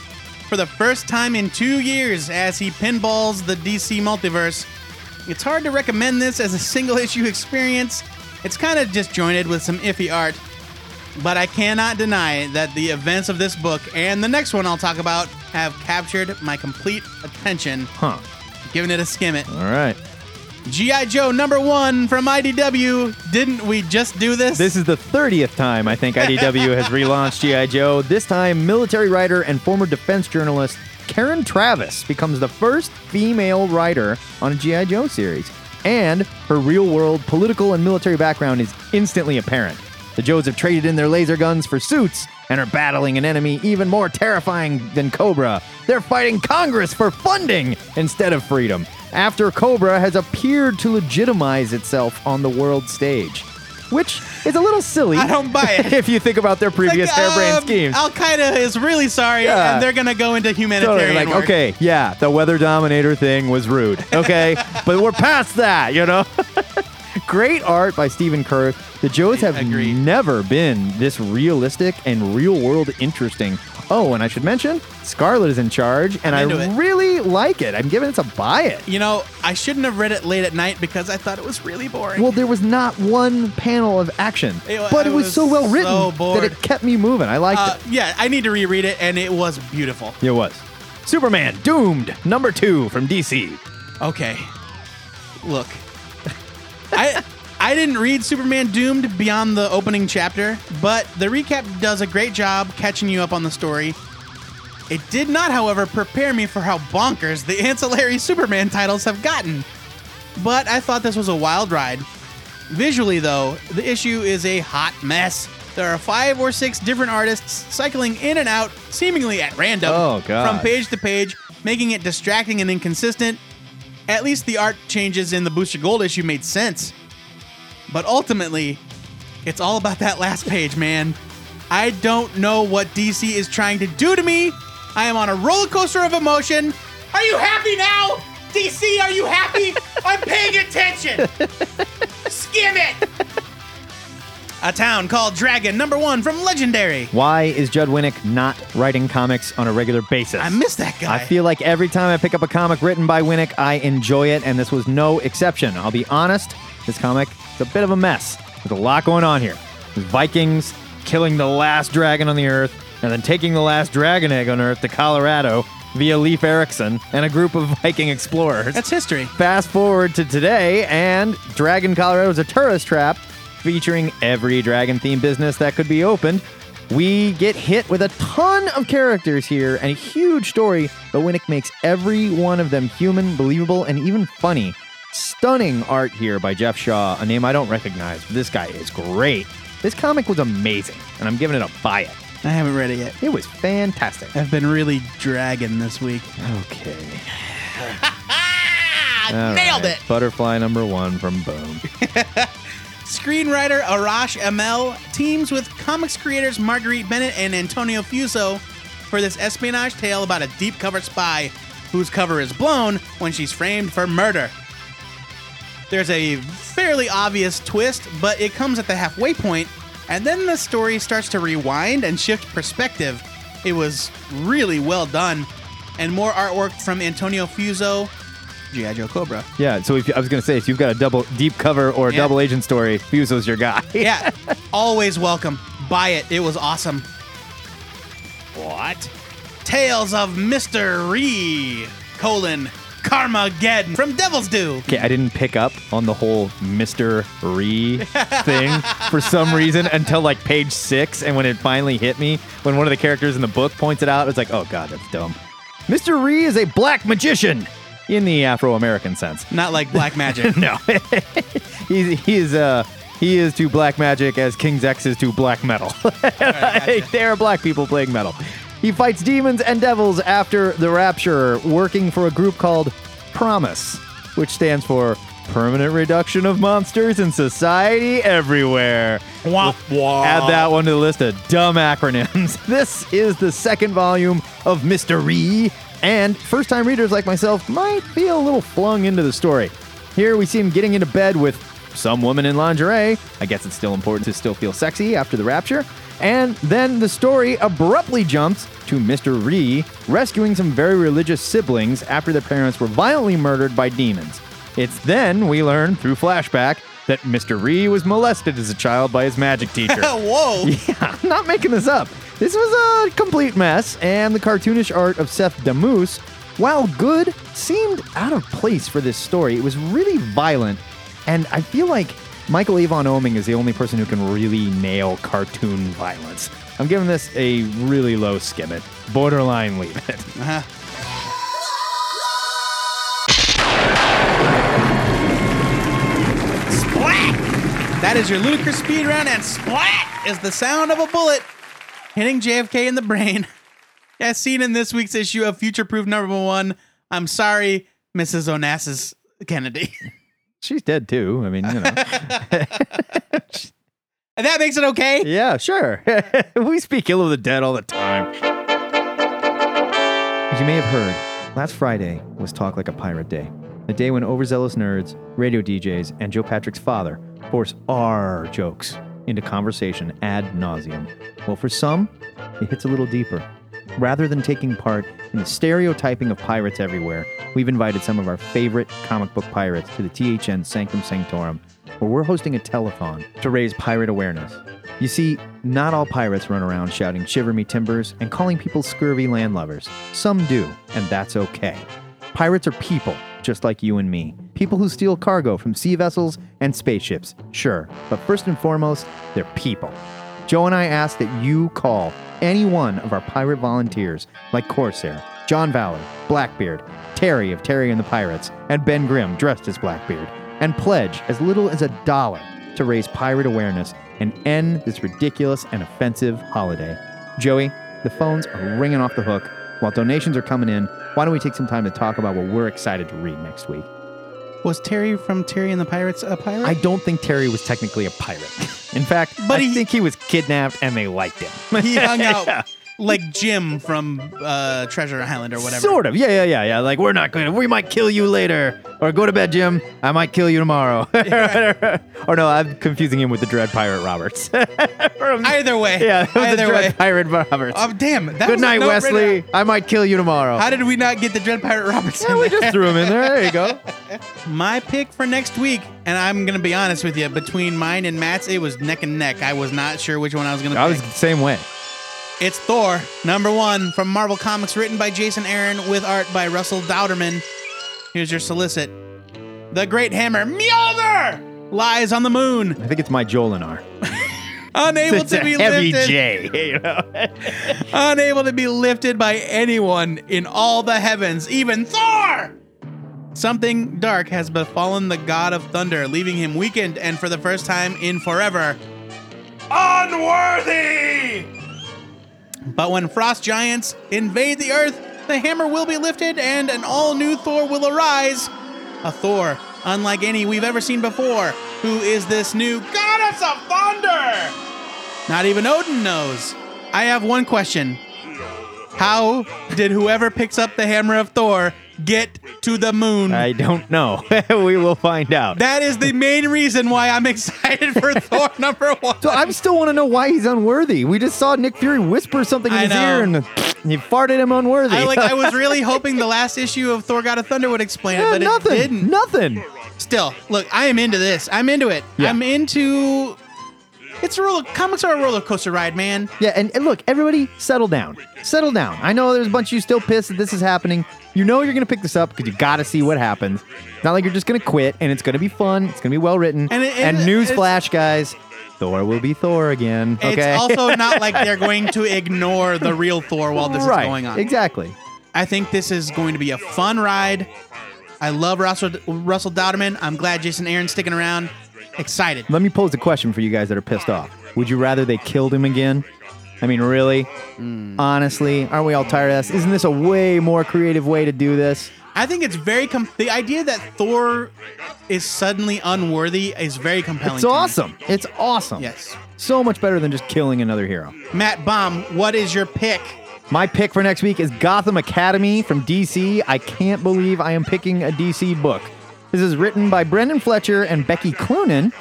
E: for the first time in two years as he pinballs the DC multiverse. It's hard to recommend this as a single issue experience. It's kind of disjointed with some iffy art, but I cannot deny that the events of this book and the next one I'll talk about have captured my complete attention.
D: Huh.
E: Giving it a skim it.
D: All right.
E: G.I. Joe number one from IDW. Didn't we just do this?
D: This is the 30th time I think IDW has relaunched G.I. Joe. This time, military writer and former defense journalist Karen Traviss becomes the first female writer on a G.I. Joe series. And her real world political and military background is instantly apparent. The Joes have traded in their laser guns for suits and are battling an enemy even more terrifying than Cobra. They're fighting Congress for funding instead of freedom, after Cobra has appeared to legitimize itself on the world stage. Which is a little silly.
E: I don't buy it.
D: if you think about their previous
E: Like,
D: harebrained
E: um,
D: schemes.
E: Al Qaeda is really sorry,
D: Yeah.
E: and they're gonna go into humanitarian
D: Totally, like,
E: work.
D: okay, yeah, the weather dominator thing was rude. Okay, but we're past that, you know? Great art by Stephen Kurth. The Joes have
E: Agreed.
D: never been this realistic and real world interesting. Oh, and I should mention, Scarlett is in charge, and I
E: I'm into it.
D: really like it. I'm giving it a buy it.
E: You know, I shouldn't have read it late at night because I thought it was really boring.
D: Well, there was not one panel of action,
E: It
D: but
E: I
D: it was,
E: was
D: so well written
E: so
D: that it kept me moving. I liked
E: uh,
D: it.
E: yeah, I need to reread it, and it was beautiful.
D: It was. Superman Doomed, number two from DC.
E: Okay, look, I I didn't read Superman Doomed beyond the opening chapter, but the recap does a great job catching you up on the story. It did not, however, prepare me for how bonkers the ancillary Superman titles have gotten. But I thought this was a wild ride. Visually, though, the issue is a hot mess. There are five or six different artists cycling in and out, seemingly at random,
D: Oh,
E: from page to page, making it distracting and inconsistent. At least the art changes in the Booster Gold issue made sense. But ultimately, it's all about that last page, man. I don't know what DC is trying to do to me. I am on a roller coaster of emotion. Are you happy now? DC, are you happy? I'm paying attention. Skim it. A town called Dragon, number one from Legendary.
D: Why is Judd Winick not writing comics on a regular basis?
E: I miss that guy.
D: I feel like every time I pick up a comic written by Winnick, I enjoy it, and this was no exception. I'll be honest, this comic is a bit of a mess. There's a lot going on here. There's Vikings killing the last dragon on the Earth, and then taking the last dragon egg on Earth to Colorado via Leif Erikson and a group of Viking explorers.
E: That's history.
D: Fast forward to today, and Dragon Colorado is a tourist trap featuring every dragon themed business that could be opened. We get hit with a ton of characters here and a huge story, but Winick makes every one of them human, believable, and even funny. Stunning art here by Geoff Shaw, a name I don't recognize. but This guy is great. This comic was amazing, and I'm giving it a buy it.
E: I haven't read it yet.
D: It was fantastic.
E: I've been really dragging this week.
D: Okay.
E: Nailed
D: right.
E: it.
D: Butterfly number one from Boom.
E: Screenwriter Arash Amel teams with comics creators Marguerite Bennett and Antonio Fuso for this espionage tale about a deep cover spy whose cover is blown when she's framed for murder. There's a fairly obvious twist, but it comes at the halfway point, and then the story starts to rewind and shift perspective. It was really well done, and more artwork from Antonio Fuso, G.I. Joe Cobra.
D: Yeah, so if, I was going to say, if you've got a double deep cover or a
E: Yeah.
D: double agent story, Fuso's your guy.
E: Yeah, always welcome. Buy it. It was awesome. What? Tales of Mr. Rhee, colon, Karmageddon from Devil's Due.
D: Okay, I didn't pick up on the whole Mr. Rhee thing for some reason until like page six, and when it finally hit me, when one of the characters in the book points it out, it's like, oh god, that's dumb. Mr. Rhee is a black magician in the Afro-American sense.
E: Not like Black Magic.
D: No, he's he is uh he is to black magic as King's X is to black metal. they are black people playing metal. He fights demons and devils after the rapture, working for a group called Promise, which stands for Permanent Reduction of Monsters in Society Everywhere.
E: Womp womp.
D: Add that one to the list of dumb acronyms. This is the second volume of Mystery, and first time readers like myself might be a little flung into the story. Here we see him getting into bed with some woman in lingerie. I guess it's still important to still feel sexy after the rapture. And then the story abruptly jumps to Mr. Rhee rescuing some very religious siblings after their parents were violently murdered by demons. It's then we learn through flashback that Mr. Rhee was molested as a child by his magic teacher.
E: Whoa.
D: Yeah, I'm not making this up. This was a complete mess, and the cartoonish art of Seth Damoose, while good, seemed out of place for this story. It was really violent, and I feel like Michael Avon Oeming is the only person who can really nail cartoon violence. I'm giving this a really low skim it. Borderline leave it.
E: Uh-huh. That is your ludicrous speed round, and splat is the sound of a bullet hitting JFK in the brain. As seen in this week's issue of Future Proof number one, I'm sorry, Mrs. Onassis Kennedy.
D: She's dead too. I mean, you know.
E: and that makes it okay?
D: yeah, sure. we speak ill of the dead all the time. As you may have heard, last Friday was Talk Like a Pirate Day, a day when overzealous nerds, radio DJs, and Joe Patrick's father force our jokes into conversation ad nauseum. Well, for some, it hits a little deeper. Rather than taking part in the stereotyping of pirates everywhere, we've invited some of our favorite comic book pirates to the THN Sanctum Sanctorum, where we're hosting a telethon to raise pirate awareness. You see, not all pirates run around shouting shiver me timbers and calling people scurvy landlubbers. Some do, and that's okay. Pirates are people, just like you and me. People who steal cargo from sea vessels and spaceships, sure, but first and foremost, they're people. Joe and I ask that you call any one of our pirate volunteers, like Corsair, John Valor, Blackbeard, Terry of Terry and the Pirates, and Ben Grimm dressed as Blackbeard, and pledge as little as a dollar to raise pirate awareness and end this ridiculous and offensive holiday. Joey, the phones are ringing off the hook while donations are coming in. Why don't we take some time to talk about what we're excited to read next week?
E: Was Terry from Terry and the Pirates a pirate?
D: I don't think Terry was technically a pirate. In fact,
E: But
D: I
E: he-
D: think he was kidnapped and they liked him.
E: he hung out
D: Yeah.
E: Like Jim from uh, Treasure Island or whatever.
D: Sort of. Yeah, yeah, yeah, yeah. Like, we're not going to, we might kill you later. Or go to bed, Jim. I might kill you tomorrow. or no, I'm confusing him with the Dread Pirate Roberts. From-
E: Either way.
D: yeah, that was the Dread
E: way.
D: Pirate Roberts.
E: Oh, damn. That
D: Good
E: was
D: night,
E: no-brainer.
D: Wesley. I might kill you tomorrow.
E: How did we not get the Dread Pirate Roberts
D: yeah,
E: in
D: we
E: there?
D: just threw him in there. There you go.
E: My pick for next week, and I'm gonna be honest with you, between mine and Matt's, it was neck and neck. I was not sure which one I was gonna
D: I
E: pick.
D: was the same way.
E: It's Thor, number one from Marvel Comics, written by Jason Aaron with art by Russell Dauterman. Here's your solicit. The great hammer Mjolnir lies on the moon,
D: I think it's my Jolinar.
E: unable
D: It's
E: to
D: a
E: be
D: heavy
E: lifted,
D: J. You know?
E: unable to be lifted by anyone in all the heavens, even Thor. Something dark has befallen the god of thunder, leaving him weakened and for the first time in forever unworthy. But when frost giants invade the earth, the hammer will be lifted and an all new Thor will arise. A Thor unlike any we've ever seen before. Who is this new goddess of thunder? Not even Odin knows. I have one question. How did whoever picks up the hammer of Thor get to the moon?
D: I don't know. we will find out.
E: that is the main reason why I'm excited for Thor number one.
D: So I still want to know why he's unworthy. We just saw Nick Fury whisper something in
E: I
D: his
E: know.
D: ear and he farted him unworthy.
E: I like. I was really hoping the last issue of Thor: God of Thunder would explain it,
D: Yeah,
E: but
D: nothing.
E: it didn't.
D: Nothing.
E: Still, look, I am into this. I'm into it.
D: Yeah.
E: I'm into. It's a roller. Comics are a roller coaster ride, man.
D: Yeah, and, and look, everybody, settle down. Settle down. I know there's a bunch of you still pissed that this is happening. You know you're gonna pick this up because you got to see what happens. It's not like you're just gonna quit, and it's gonna be fun. It's gonna be well written.
E: And it-
D: and
E: it-
D: newsflash, guys, Thor will be Thor again. Okay.
E: It's also not like they're going to ignore the real Thor while this
D: right.
E: is going on.
D: Exactly.
E: I think this is going to be a fun ride. I love Russell Russell Dauterman. I'm glad Jason Aaron's sticking around. Excited.
D: Let me pose a question for you guys that are pissed off. Would you rather they killed him again? I mean, really?
E: Hmm.
D: Honestly, aren't we all tired of this? Isn't this a way more creative way to do this?
E: I think it's very com- the idea that Thor is suddenly unworthy is very compelling.
D: It's
E: to me.
D: awesome. It's awesome.
E: Yes.
D: So much better than just killing another hero.
E: Matt Baum, what is your pick?
D: My pick for next week is Gotham Academy from DC. I can't believe I am picking a DC book. This is written by Brenden Fletcher and Becky Cloonan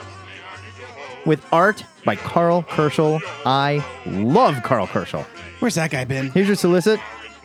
D: with art by Karl Kerschl. I love Karl Kerschl.
E: Where's that guy been?
D: Here's your solicit.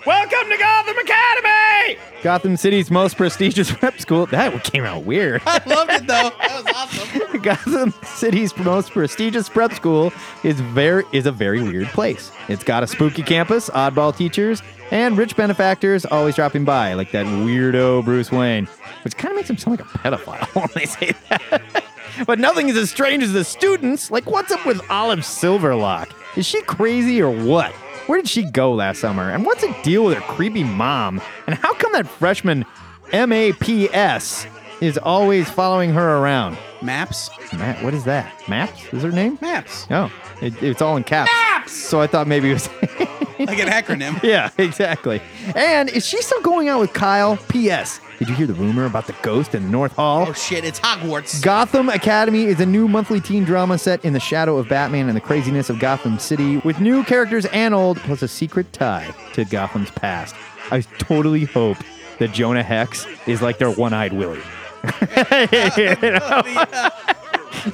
D: Welcome to Gotham Academy! Gotham City's most prestigious prep school. That came out weird.
E: I loved it though. That was awesome.
D: Gotham City's most prestigious prep school is very is a very weird place. It's got a spooky campus, oddball teachers, and rich benefactors always dropping by, like that weirdo Bruce Wayne, which kind of makes him sound like a pedophile when they say that. but nothing is as strange as the students. Like, what's up with Olive Silverlock? Is she crazy or what? Where did she go last summer? And what's the deal with her creepy mom? And how come that freshman MAPS is always following her around?
E: Maps.
D: Matt, what is that? Maps is her name?
E: Maps.
D: Oh, it, it's all in caps.
E: Maps!
D: So I thought maybe it was.
E: Like an acronym.
D: yeah, exactly. And is she still going out with Kyle? P.S. Did you hear the rumor about the ghost in North Hall?
E: Oh shit, it's Hogwarts.
D: Gotham Academy is a new monthly teen drama set in the shadow of Batman and the craziness of Gotham City, with new characters and old, plus a secret tie to Gotham's past. I totally hope that Jonah Hex is like their one-eyed Willie.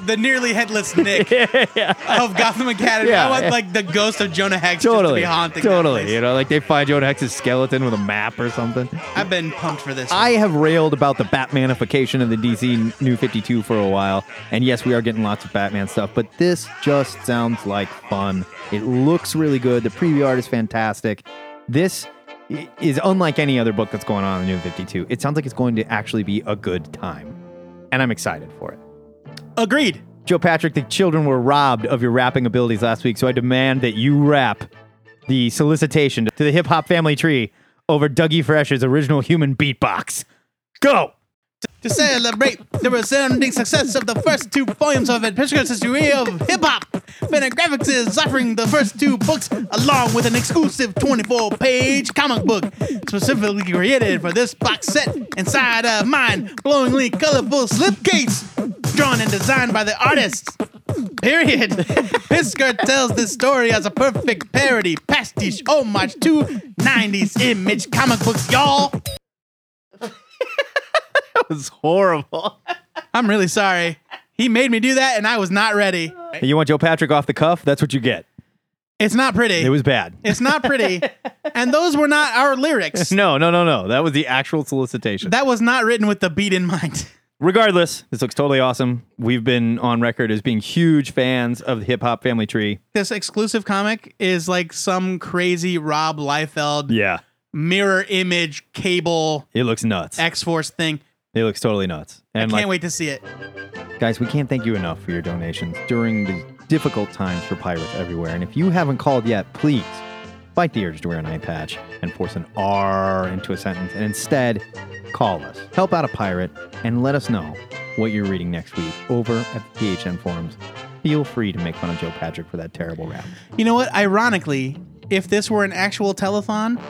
E: the nearly headless Nick of Gotham Academy.
D: Yeah.
E: I want like the ghost of Jonah Hex just to
D: Totally,
E: be haunting.
D: totally.
E: place.
D: You know, like they find Jonah Hex's skeleton with a map or something.
E: I've been pumped for this.
D: I have railed about the Batmanification of the DC New 52 for a while, and yes, we are getting lots of Batman stuff, but this just sounds like fun. It looks really good. The preview art is fantastic. This is unlike any other book that's going on in the New 52. It sounds like it's going to actually be a good time, and I'm excited for it.
E: Agreed.
D: Joe Patrick, the children were robbed of your rapping abilities last week, so I demand that you rap the solicitation to the hip hop family tree over Dougie Fresh's original human beatbox. Go!
E: To celebrate the resounding success of the first two volumes of Adventurous History of Hip Hop. Fantagraphics is offering the first two books along with an exclusive 24 page comic book specifically created for this box set inside a mind blowingly colorful slipcase drawn and designed by the artists. Period. Piskor tells this story as a perfect parody, pastiche, homage to 90s image comic books, y'all.
D: That was horrible.
E: I'm really sorry. He made me do that and I was not ready.
D: you want Joe Patrick off the cuff? That's what you get.
E: It's not pretty.
D: It was bad.
E: it's not pretty. and those were not our lyrics.
D: No, no, no, no. That was the actual solicitation.
E: That was not written with the beat in mind.
D: Regardless, this looks totally awesome. We've been on record as being huge fans of the hip hop family tree.
E: This exclusive comic is like some crazy Rob Liefeld
D: Yeah.
E: mirror image cable
D: It looks nuts.
E: X Force thing.
D: It looks totally nuts. And I
E: can't
D: like,
E: wait to see it.
D: guys, we can't thank you enough for your donations during these difficult times for pirates everywhere. And if you haven't called yet, please fight the urge to wear an eye patch and force an R into a sentence and instead call us. Help out a pirate and let us know what you're reading next week over at the THN forums. Feel free to make fun of Joe Patrick for that terrible rap.
E: You know what? Ironically, if this were an actual telethon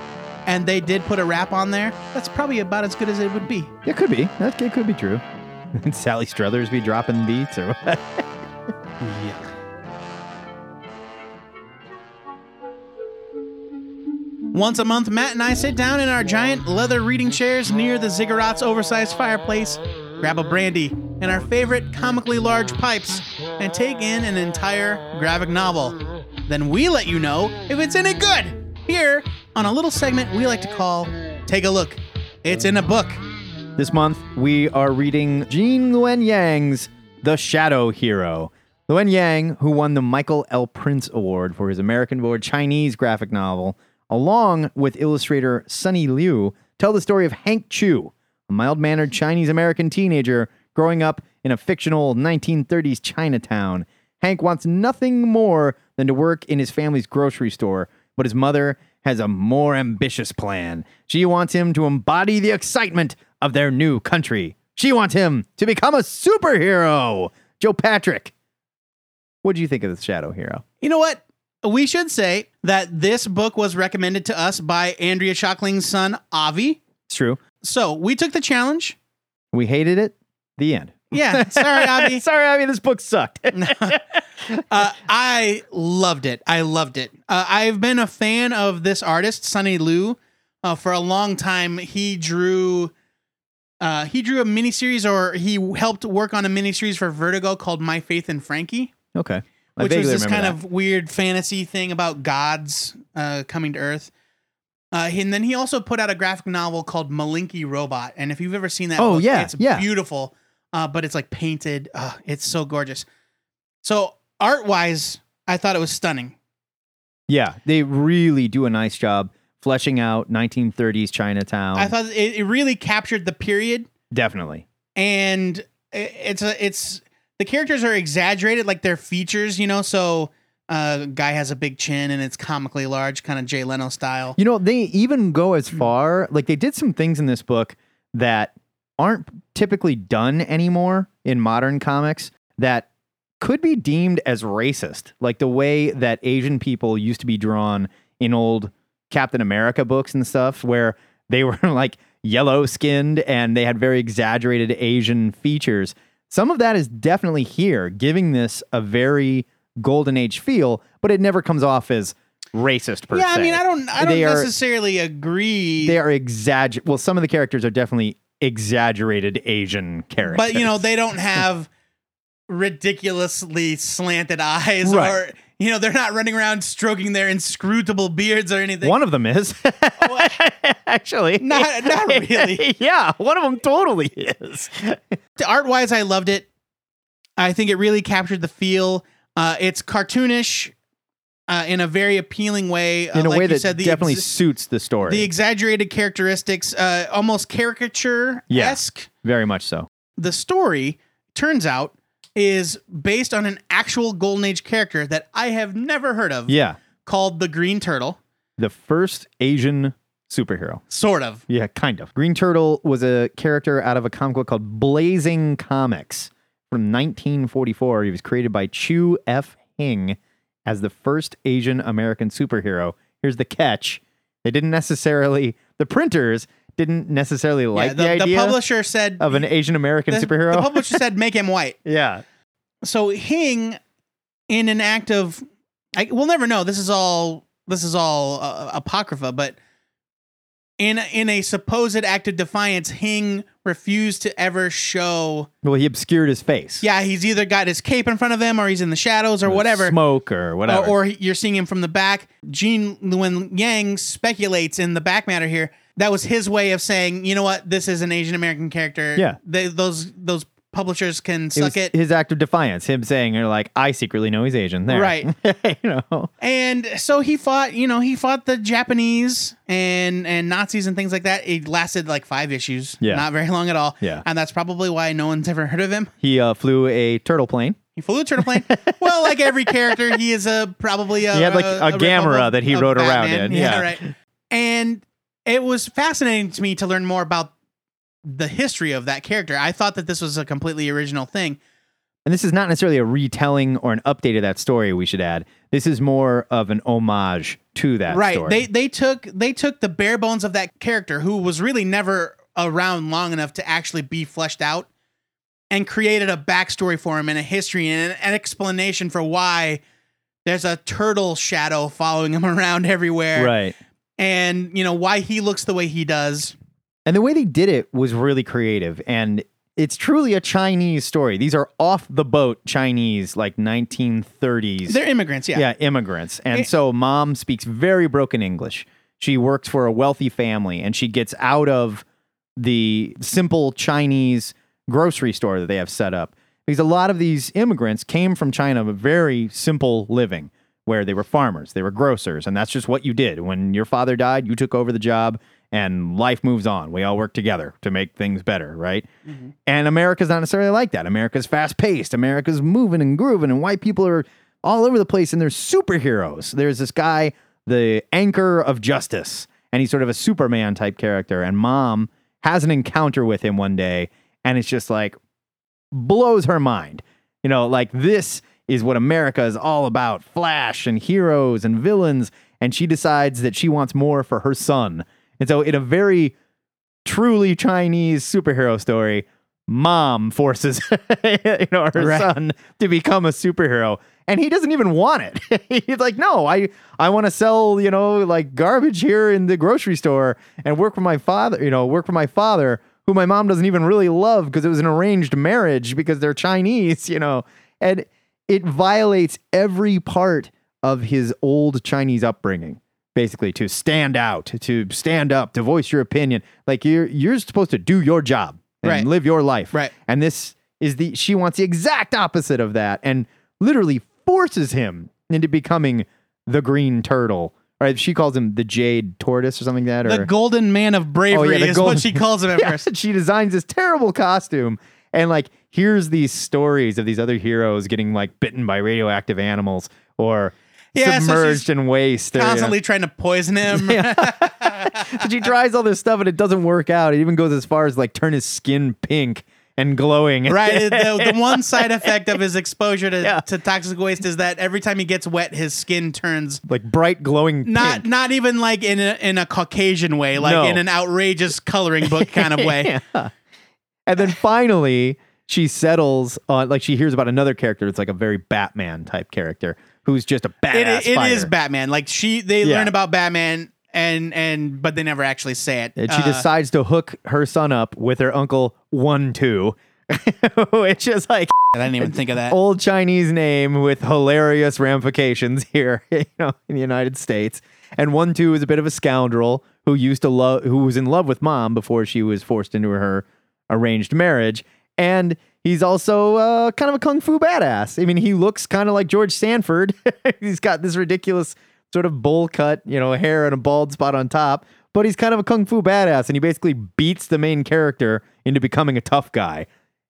E: and they did put a rap on there, that's probably about as good as it would be.
D: It could be. That it could be true. Sally Struthers be dropping beats or what?
E: Once a month, Matt and I sit down in our giant leather reading chairs near the Ziggurat's oversized fireplace, grab a brandy and our favorite comically large pipes, and take in an entire graphic novel. Then we let you know if it's any good here on a little segment we like to call Take a Look. It's in a book.
D: This month, we are reading Gene Luen Yang's The Shadow Hero. Luen Yang, who won the Michael L. Printz Award for his American born Chinese graphic novel, along with illustrator Sonny Liew, tell the story of Hank Chu, a mild mannered Chinese American teenager growing up in a fictional 1930s Chinatown. Hank wants nothing more than to work in his family's grocery store, but his mother has a more ambitious plan. She wants him to embody the excitement of their new country. She wants him to become a superhero. Joe Patrick, what do you think of the Shadow Hero?
E: You know what? We should say that this book was recommended to us by Andrea Shockling's son, Avi.
D: It's true.
E: So we took the challenge.
D: We hated it. The end.
E: Yeah, sorry, Avi.
D: Sorry, mean this book sucked.
E: Uh, I loved it. I loved it. Uh, I've been a fan of this artist, Sonny Liew, uh, for a long time. He drew. Uh, he drew a miniseries, or he helped work on a miniseries for Vertigo called My Faith in Frankie,
D: okay. I
E: which was this kind
D: that.
E: of weird fantasy thing about gods uh, coming to Earth. Uh, and then he also put out a graphic novel called Malinky Robot. And if you've ever seen that,
D: Oh,
E: book,
D: yeah,
E: it's
D: yeah.
E: beautiful. Uh, but it's like painted. Uh, it's so gorgeous. So art wise, I thought it was stunning.
D: Yeah, they really do a nice job fleshing out 1930s Chinatown.
E: I thought it, it really captured the period,
D: Definitely.
E: and it, it's a it's the characters are exaggerated, like their features, you know. So uh, guy has a big chin and it's comically large, kind of Jay Leno style.
D: You know, they even go as far, like they did some things in this book that aren't typically done anymore in modern comics that could be deemed as racist, like the way that Asian people used to be drawn in old Captain America books and stuff, where they were like yellow skinned and they had very exaggerated Asian features. Some of that is definitely here, giving this a very golden age feel, but it never comes off as racist per
E: yeah,
D: se.
E: I mean, I don't, I don't
D: They are-
E: necessarily agree.
D: they are exagger. Well, some of the characters are definitely exaggerated Asian character.
E: but you know they don't have ridiculously slanted eyes
D: Right.
E: or you know they're not running around stroking their inscrutable beards or anything
D: one of them is actually
E: Not- not really.
D: yeah, one of them totally is.
E: art wise i loved it i think it really captured the feel uh, it's cartoonish uh, in a very appealing way uh,
D: In a
E: like
D: way
E: you
D: that
E: said, the
D: definitely
E: ex-
D: suits the story.
E: the exaggerated characteristics uh, almost caricature-esque
D: Very much so.
E: the story turns out is based on an actual golden age character that i have never heard of
D: Yeah,
E: called the green turtle
D: the first Asian superhero.
E: Sort of.
D: Yeah, kind of. Green Turtle was a character out of a comic book called Blazing Comics from 1944. He was created by Chu F. Hing as the first Asian American superhero. Here's the catch they didn't necessarily, the printers didn't necessarily like
E: yeah,
D: the,
E: the,
D: idea
E: publisher said
D: of an Asian American
E: the,
D: superhero.
E: The publisher said make him white.
D: yeah.
E: So Hing, in an act of, I, we'll never know. This is all this is all uh, apocrypha, but in in a supposed act of defiance, Hing refused to ever show.
D: Well, he obscured his face.
E: Yeah, he's either got his cape in front of him, or he's in the shadows, or whatever.
D: Smoke or whatever.
E: Or, or you're seeing him from the back. Gene Luen Yang speculates in the back matter here that was his way of saying, you know what, this is an Asian American character.
D: Yeah.
E: they, those those publishers can
D: it
E: suck
D: was
E: it.
D: his act of defiance, him saying, "You're like, I secretly know he's Asian." There,
E: Right.
D: you know,
E: And so he fought, you know, he fought the Japanese and and Nazis and things like that. It lasted like five issues,
D: Yeah.
E: not very long at all.
D: Yeah.
E: and that's probably why no one's ever heard of him.
D: he uh, flew a turtle plane.
E: He flew a turtle plane. well, like every character, he is a probably a
D: He had, like, a Gamera
E: Republic
D: that he rode around in. Yeah.
E: right. And it was fascinating to me to learn more about the history of that character. I thought that this was a completely original thing.
D: And this is not necessarily a retelling or an update of that story. We should add. This is more of an homage to that
E: right
D: story.
E: they they took they took the bare bones of that character who was really never around long enough to actually be fleshed out and created a backstory for him and a history and an, an explanation for why there's a turtle shadow following him around everywhere
D: right.
E: and you know why he looks the way he does
D: And the way they did it was really creative. And it's truly a Chinese story. These are off the boat Chinese, like 1930s.
E: they're immigrants yeah
D: yeah, immigrants. And
E: It-
D: so mom speaks very broken English. She works for a wealthy family and she gets out of the simple Chinese grocery store that they have set up. Because a lot of these immigrants came from China with very simple living where they were farmers, they were grocers, and that's just what you did. When your father died, you took over the job and life moves on. We all work together to make things better, right? Mm-hmm. And America's not necessarily like that. America's fast paced. America's moving and grooving, and white people are all over the place, and they're superheroes. There's this guy, the anchor of justice, and he's sort of a Superman type character. And mom has an encounter with him one day, and it's just like blows her mind. You know, like this is what America is all about flash and heroes and villains. And she decides that she wants more for her son. And so, in a very truly Chinese superhero story, mom forces you know her
E: Right.
D: son to become a superhero and he doesn't even want it. He's like no i i want to sell you know like garbage here in the grocery store and work for my father you know work for my father who my mom doesn't even really love because it was an arranged marriage because they're chinese you know? And it violates every part of his old chinese upbringing basically to stand out to stand up to voice your opinion. Like you're you're supposed to do your job and
E: Right.
D: live your life.
E: Right.
D: and this is the she wants the exact opposite of that and literally forces him into becoming the green turtle. Right she calls him the jade tortoise or something like that
E: the golden man of bravery
D: Oh, yeah,
E: is
D: golden-
E: what she calls him at
D: yeah,
E: first.
D: she designs this terrible costume. And like here's these stories of these other heroes getting like bitten by radioactive animals or
E: Yeah,
D: submerged
E: she's
D: in waste or, you know.
E: constantly trying to poison him
D: So she tries all this stuff and it doesn't work out. It even goes as far as like turn his skin pink and glowing.
E: Right. The, the one side effect of his exposure to,
D: Yeah.
E: to toxic waste is that every time he gets wet, his skin turns
D: like bright glowing
E: not
D: pink.
E: not even like in a in a Caucasian way, like
D: No.
E: in an outrageous coloring book kind of way.
D: Yeah. And then finally, she settles on like she hears about another character. It's like a very Batman type character who's just a
E: It,
D: badass.
E: it
D: fighter.
E: is Batman. Like she, they
D: Yeah.
E: learn about Batman and and but they never actually say it.
D: And she
E: Uh,
D: decides to hook her son up with her uncle One Two, which is like
E: I didn't even think of that.
D: old Chinese name with hilarious ramifications here, you know, in the United States. And one two is a bit of a scoundrel who used to love, who was in love with mom before she was forced into her arranged marriage. And he's also uh, kind of a kung fu badass. I mean, he looks kind of like George Sanford. he's got this ridiculous sort of bowl cut, you know, hair and a bald spot on top. But he's kind of a kung fu badass, and he basically beats the main character into becoming a tough guy.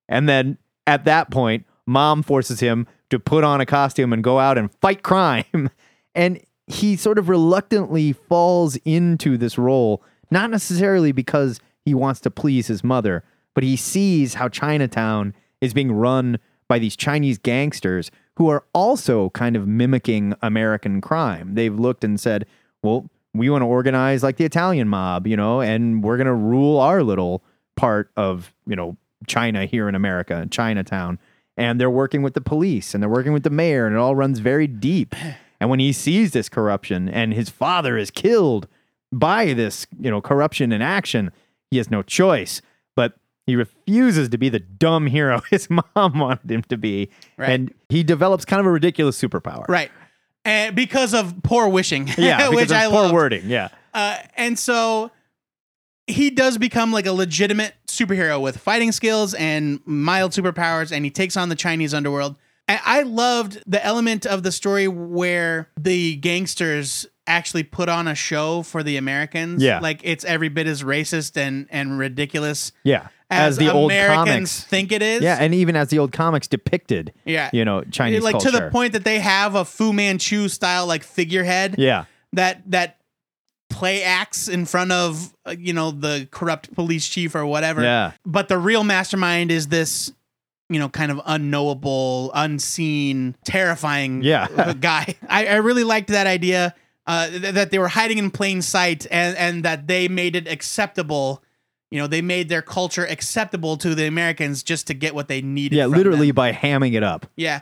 D: And then at that point, mom forces him to put on a costume and go out and fight crime. And he sort of reluctantly falls into this role, not necessarily because he wants to please his mother, but he sees how Chinatown is being run by these Chinese gangsters who are also kind of mimicking American crime. They've looked and said, well, we want to organize like the Italian mob, you know, and we're going to rule our little part of, you know, China here in America, Chinatown. And they're working with the police and they're working with the mayor, and it all runs very deep. And when he sees this corruption and his father is killed by this, you know, corruption in action, he has no choice. He refuses to be the dumb hero his mom wanted him to be.
E: Right.
D: And he develops kind of a ridiculous superpower.
E: Right. And because of poor wishing.
D: Yeah,
E: which
D: because of
E: I
D: poor
E: love.
D: wording. Yeah.
E: Uh, and so he does become like a legitimate superhero with fighting skills and mild superpowers, and he takes on the Chinese underworld. And I loved the element of the story where the gangsters actually put on a show for the Americans.
D: Yeah.
E: like it's every bit as racist and and ridiculous
D: Yeah.
E: As,
D: the old comics.
E: think it is.
D: Yeah, and even as the old comics depicted,
E: yeah,
D: you know, Chinese
E: like
D: culture.
E: to the point that they have a Fu Manchu style like figurehead
D: Yeah.
E: that that play acts in front of uh, you know the corrupt police chief or whatever.
D: Yeah.
E: But the real mastermind is this you know kind of unknowable, unseen, terrifying
D: Yeah.
E: guy. I, I really liked that idea uh, th- that they were hiding in plain sight and and that they made it acceptable. You know, they made their culture acceptable to the Americans just to get what they needed.
D: Yeah, literally
E: them.
D: by hamming it up.
E: Yeah.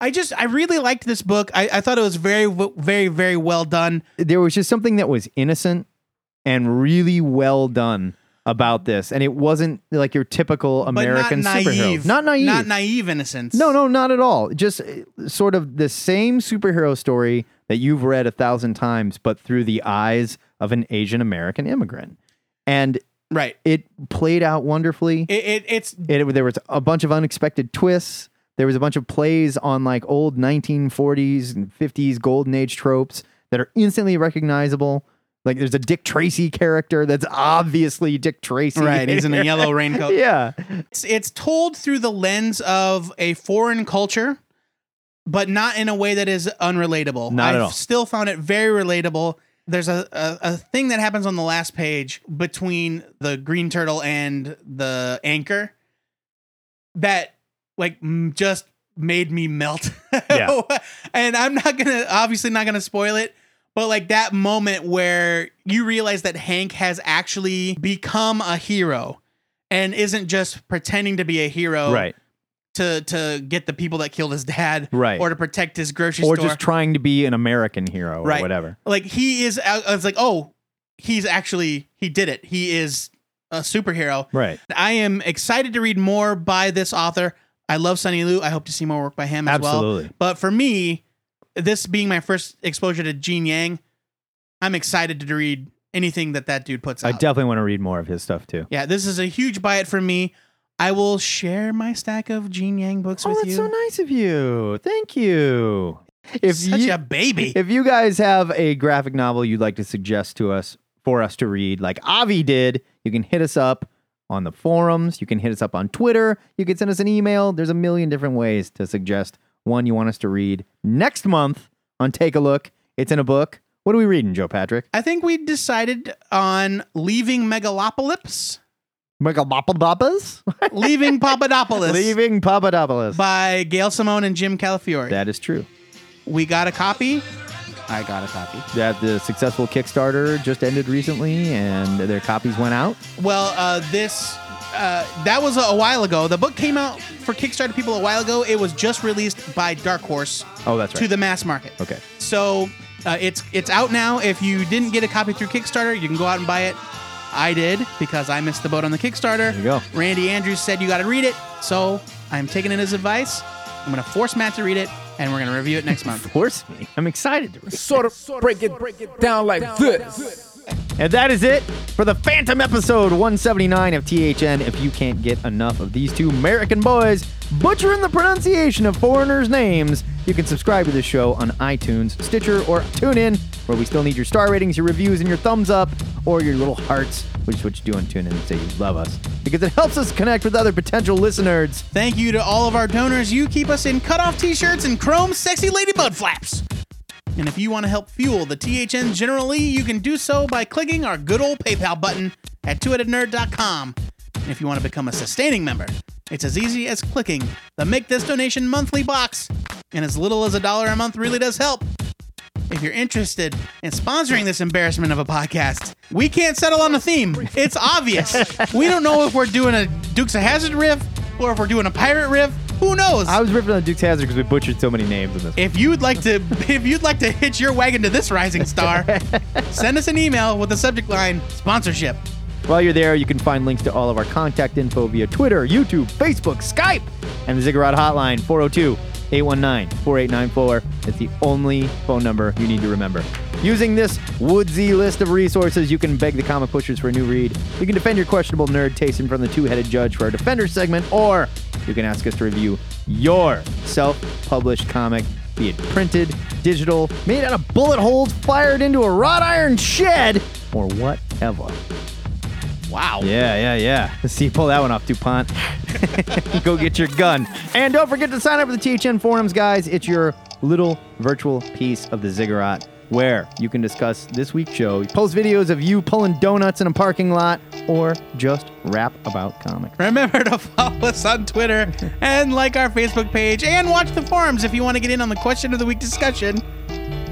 E: I just I really liked this book. I, I thought it was very very very well done.
D: There was just something that was innocent and really well done about this. And it wasn't like your typical American
E: not naive.
D: superhero. Not naive.
E: Not naive innocence.
D: No, no, not at all. Just uh, sort of the same superhero story that you've read a thousand times, but through the eyes of an Asian American immigrant. And
E: Right.
D: it played out wonderfully.
E: It, it it's
D: It, there was a bunch of unexpected twists. There was a bunch of plays on like old 1940s and 50s golden age tropes that are instantly recognizable. Like there's a Dick Tracy character that's obviously Dick Tracy.
E: right. He's in a yellow raincoat.
D: yeah.
E: It's, it's told through the lens of a foreign culture, but not in a way that is unrelatable.
D: Not at
E: I've
D: all.
E: still found it very relatable. There's a, a, a thing that happens on the last page between the green turtle and the anchor that like m- just made me melt.
D: Yeah.
E: and I'm not gonna obviously not gonna spoil it, but like that moment where you realize that Hank has actually become a hero and isn't just pretending to be a hero
D: Right.
E: To to get the people that killed his dad
D: Right.
E: or to protect his grocery
D: Or
E: store.
D: Or just trying to be an American hero or
E: Right.
D: whatever.
E: like he is I was like, "Oh, he's actually he did it. He is a superhero."
D: Right.
E: I am excited to read more by this author. I love Sonny Liew. I hope to see more work by him as well.
D: Absolutely.
E: But for me, this being my first exposure to Gene Yang, I'm excited to read anything that that dude puts out.
D: I definitely want to read more of his stuff too.
E: yeah, this is a huge buy it for me. I will share my stack of Gene Yang books
D: Oh,
E: with
D: that's
E: you.
D: so nice of you. Thank you. If
E: Such
D: you,
E: a baby.
D: if you guys have a graphic novel you'd like to suggest to us for us to read, like Avi did, you can hit us up on the forums. You can hit us up on Twitter. You can send us an email. There's a million different ways to suggest one you want us to read next month on Take a Look. It's in a book. What are we reading, Joe Patrick?
E: I think we decided on leaving Megalopolis,
D: Megalopolis?
E: leaving Papadopoulos
D: Leaving Papadopoulos.
E: by Gail Simone and Jim Calafiore.
D: That is true.
E: we got a copy. I got a copy.
D: That the successful Kickstarter just ended recently, and their copies went out.
E: Well, uh, this uh, that was a, a while ago. The book came out for Kickstarter people a while ago. It was just released by Dark Horse
D: Oh, that's right.
E: to the mass market.
D: okay.
E: So uh, it's it's out now. If you didn't get a copy through Kickstarter, you can go out and buy it. I did because I missed the boat on the Kickstarter.
D: There you go.
E: Randy Andrews said you got to read it, so I'm taking in his advice. I'm gonna force Matt to read it, and we're gonna review it next month.
D: Force me. I'm excited to read.
C: Sort of break it, break it down like this.
D: And that is it for the Phantom episode 179 of THN. If you can't get enough of these two American boys butchering the pronunciation of foreigners' names, you can subscribe to this show on iTunes, Stitcher, or TuneIn, where we still need your star ratings, your reviews, and your thumbs up, your little hearts, which is what you do on TuneIn and say you love us, because it helps us connect with other potential listeners.
E: Thank you to all of our donors. You keep us in cutoff t-shirts and chrome sexy lady bud flaps. And if you want to help fuel the THN generally, you can do so by clicking our good old PayPal button at twoheadednerd.com. And if you want to become a sustaining member, it's as easy as clicking the Make This Donation Monthly box. And as little as a dollar a month really does help. If you're interested in sponsoring this embarrassment of a podcast, we can't settle on a theme. It's obvious. we don't know if we're doing a Dukes of Hazzard riff or if we're doing a pirate riff. Who knows?
D: I was ripping on Duke's Hazard because we butchered so many names in this.
E: If you'd like to, if you'd like to hitch your wagon to this rising star, send us an email with the subject line "sponsorship."
D: While you're there, you can find links to all of our contact info via Twitter, YouTube, Facebook, Skype, and the Ziggurat hotline 402 819 4894. It's the only phone number you need to remember. Using this woodsy list of resources, you can beg the comic pushers for a new read. You can defend your questionable nerd taste of the two headed judge for our Defender segment, or you can ask us to review your self published comic, be it printed, digital, made out of bullet holes fired into a wrought iron shed, or whatever.
E: Wow.
D: Yeah, yeah, yeah. Let's see you pull that one off, DuPont. Go get your gun. And don't forget to sign up for the THN forums, guys. It's your little virtual piece of the ziggurat where you can discuss this week's show, post videos of you pulling donuts in a parking lot, or just rap about comics.
E: Remember to follow us on Twitter and like our Facebook page and watch the forums if you want to get in on the question of the week discussion.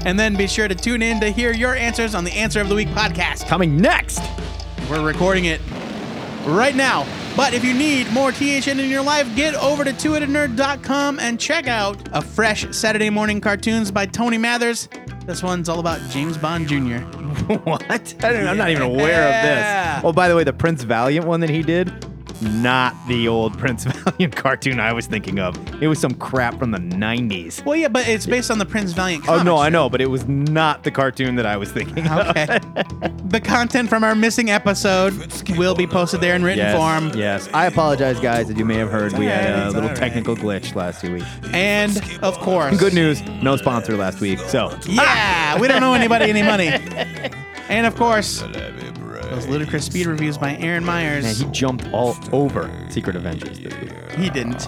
E: And then be sure to tune in to hear your answers on the Answer of the Week podcast.
D: Coming next.
E: We're recording it right now. But if you need more THN in your life, get over to twoheadednerd.com and check out a fresh Saturday morning cartoons by Tony Mathers. This one's all about James Bond Jr.
D: what? I don't, I'm not even aware of this. Oh, by the way, the Prince Valiant one that he did, not the old Prince Valiant cartoon I was thinking of. It was some crap from the 90s.
E: Well, yeah, but it's based on the Prince Valiant
D: Oh no, I know, but it was not the cartoon that I was thinking of.
E: Okay. the content from our missing episode will be posted there in written
D: Yes,
E: form.
D: yes. I apologize, guys, as you may have heard. We had a little technical glitch last week.
E: And of course,
D: Good news, no sponsor last week. So
E: Yeah, we don't owe anybody any money. And of course, those ludicrous speed reviews by Aaron Myers.
D: man, he jumped all over Secret Avengers this week.
E: He didn't.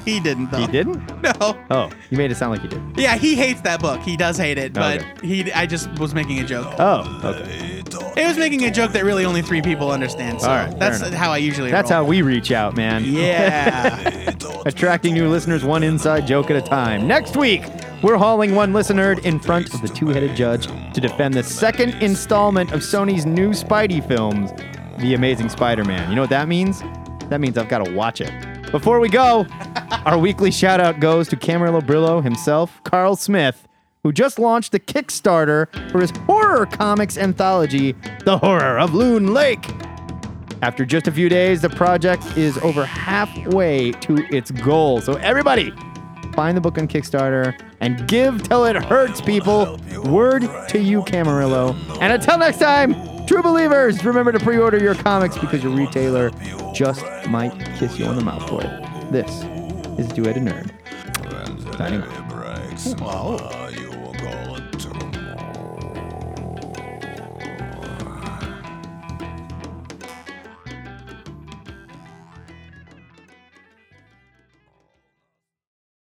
E: he didn't. Though.
D: He didn't?
E: No.
D: Oh, you made it sound like he did.
E: Yeah, he hates that book. He does hate it, but
D: Okay.
E: he. I just was making a joke.
D: Oh, okay.
E: It was making a joke that really only three people understand. So
D: All right, fair
E: that's
D: enough.
E: how I usually.
D: That's
E: roll.
D: how we reach out, man.
E: Yeah.
D: Attracting new listeners one inside joke at a time. Next week, we're hauling one listener in front of the two headed judge to defend the second installment of Sony's new Spidey films, The Amazing Spider Man. You know what that means? That means I've got to watch it. Before we go, our weekly shout out goes to Camarillo Brillo himself, Carl Smith, who just launched the Kickstarter for his horror comics anthology, The Horror of Loon Lake. After just a few days, the project is over halfway to its goal. So, everybody, find the book on Kickstarter and give till it hurts, people. Word to you, Camarillo. And until next time, true believers, remember to pre order your comics because your retailer just might kiss you on the mouth for it. This is Two Headed Nerd. Signing off.
E: Whoa.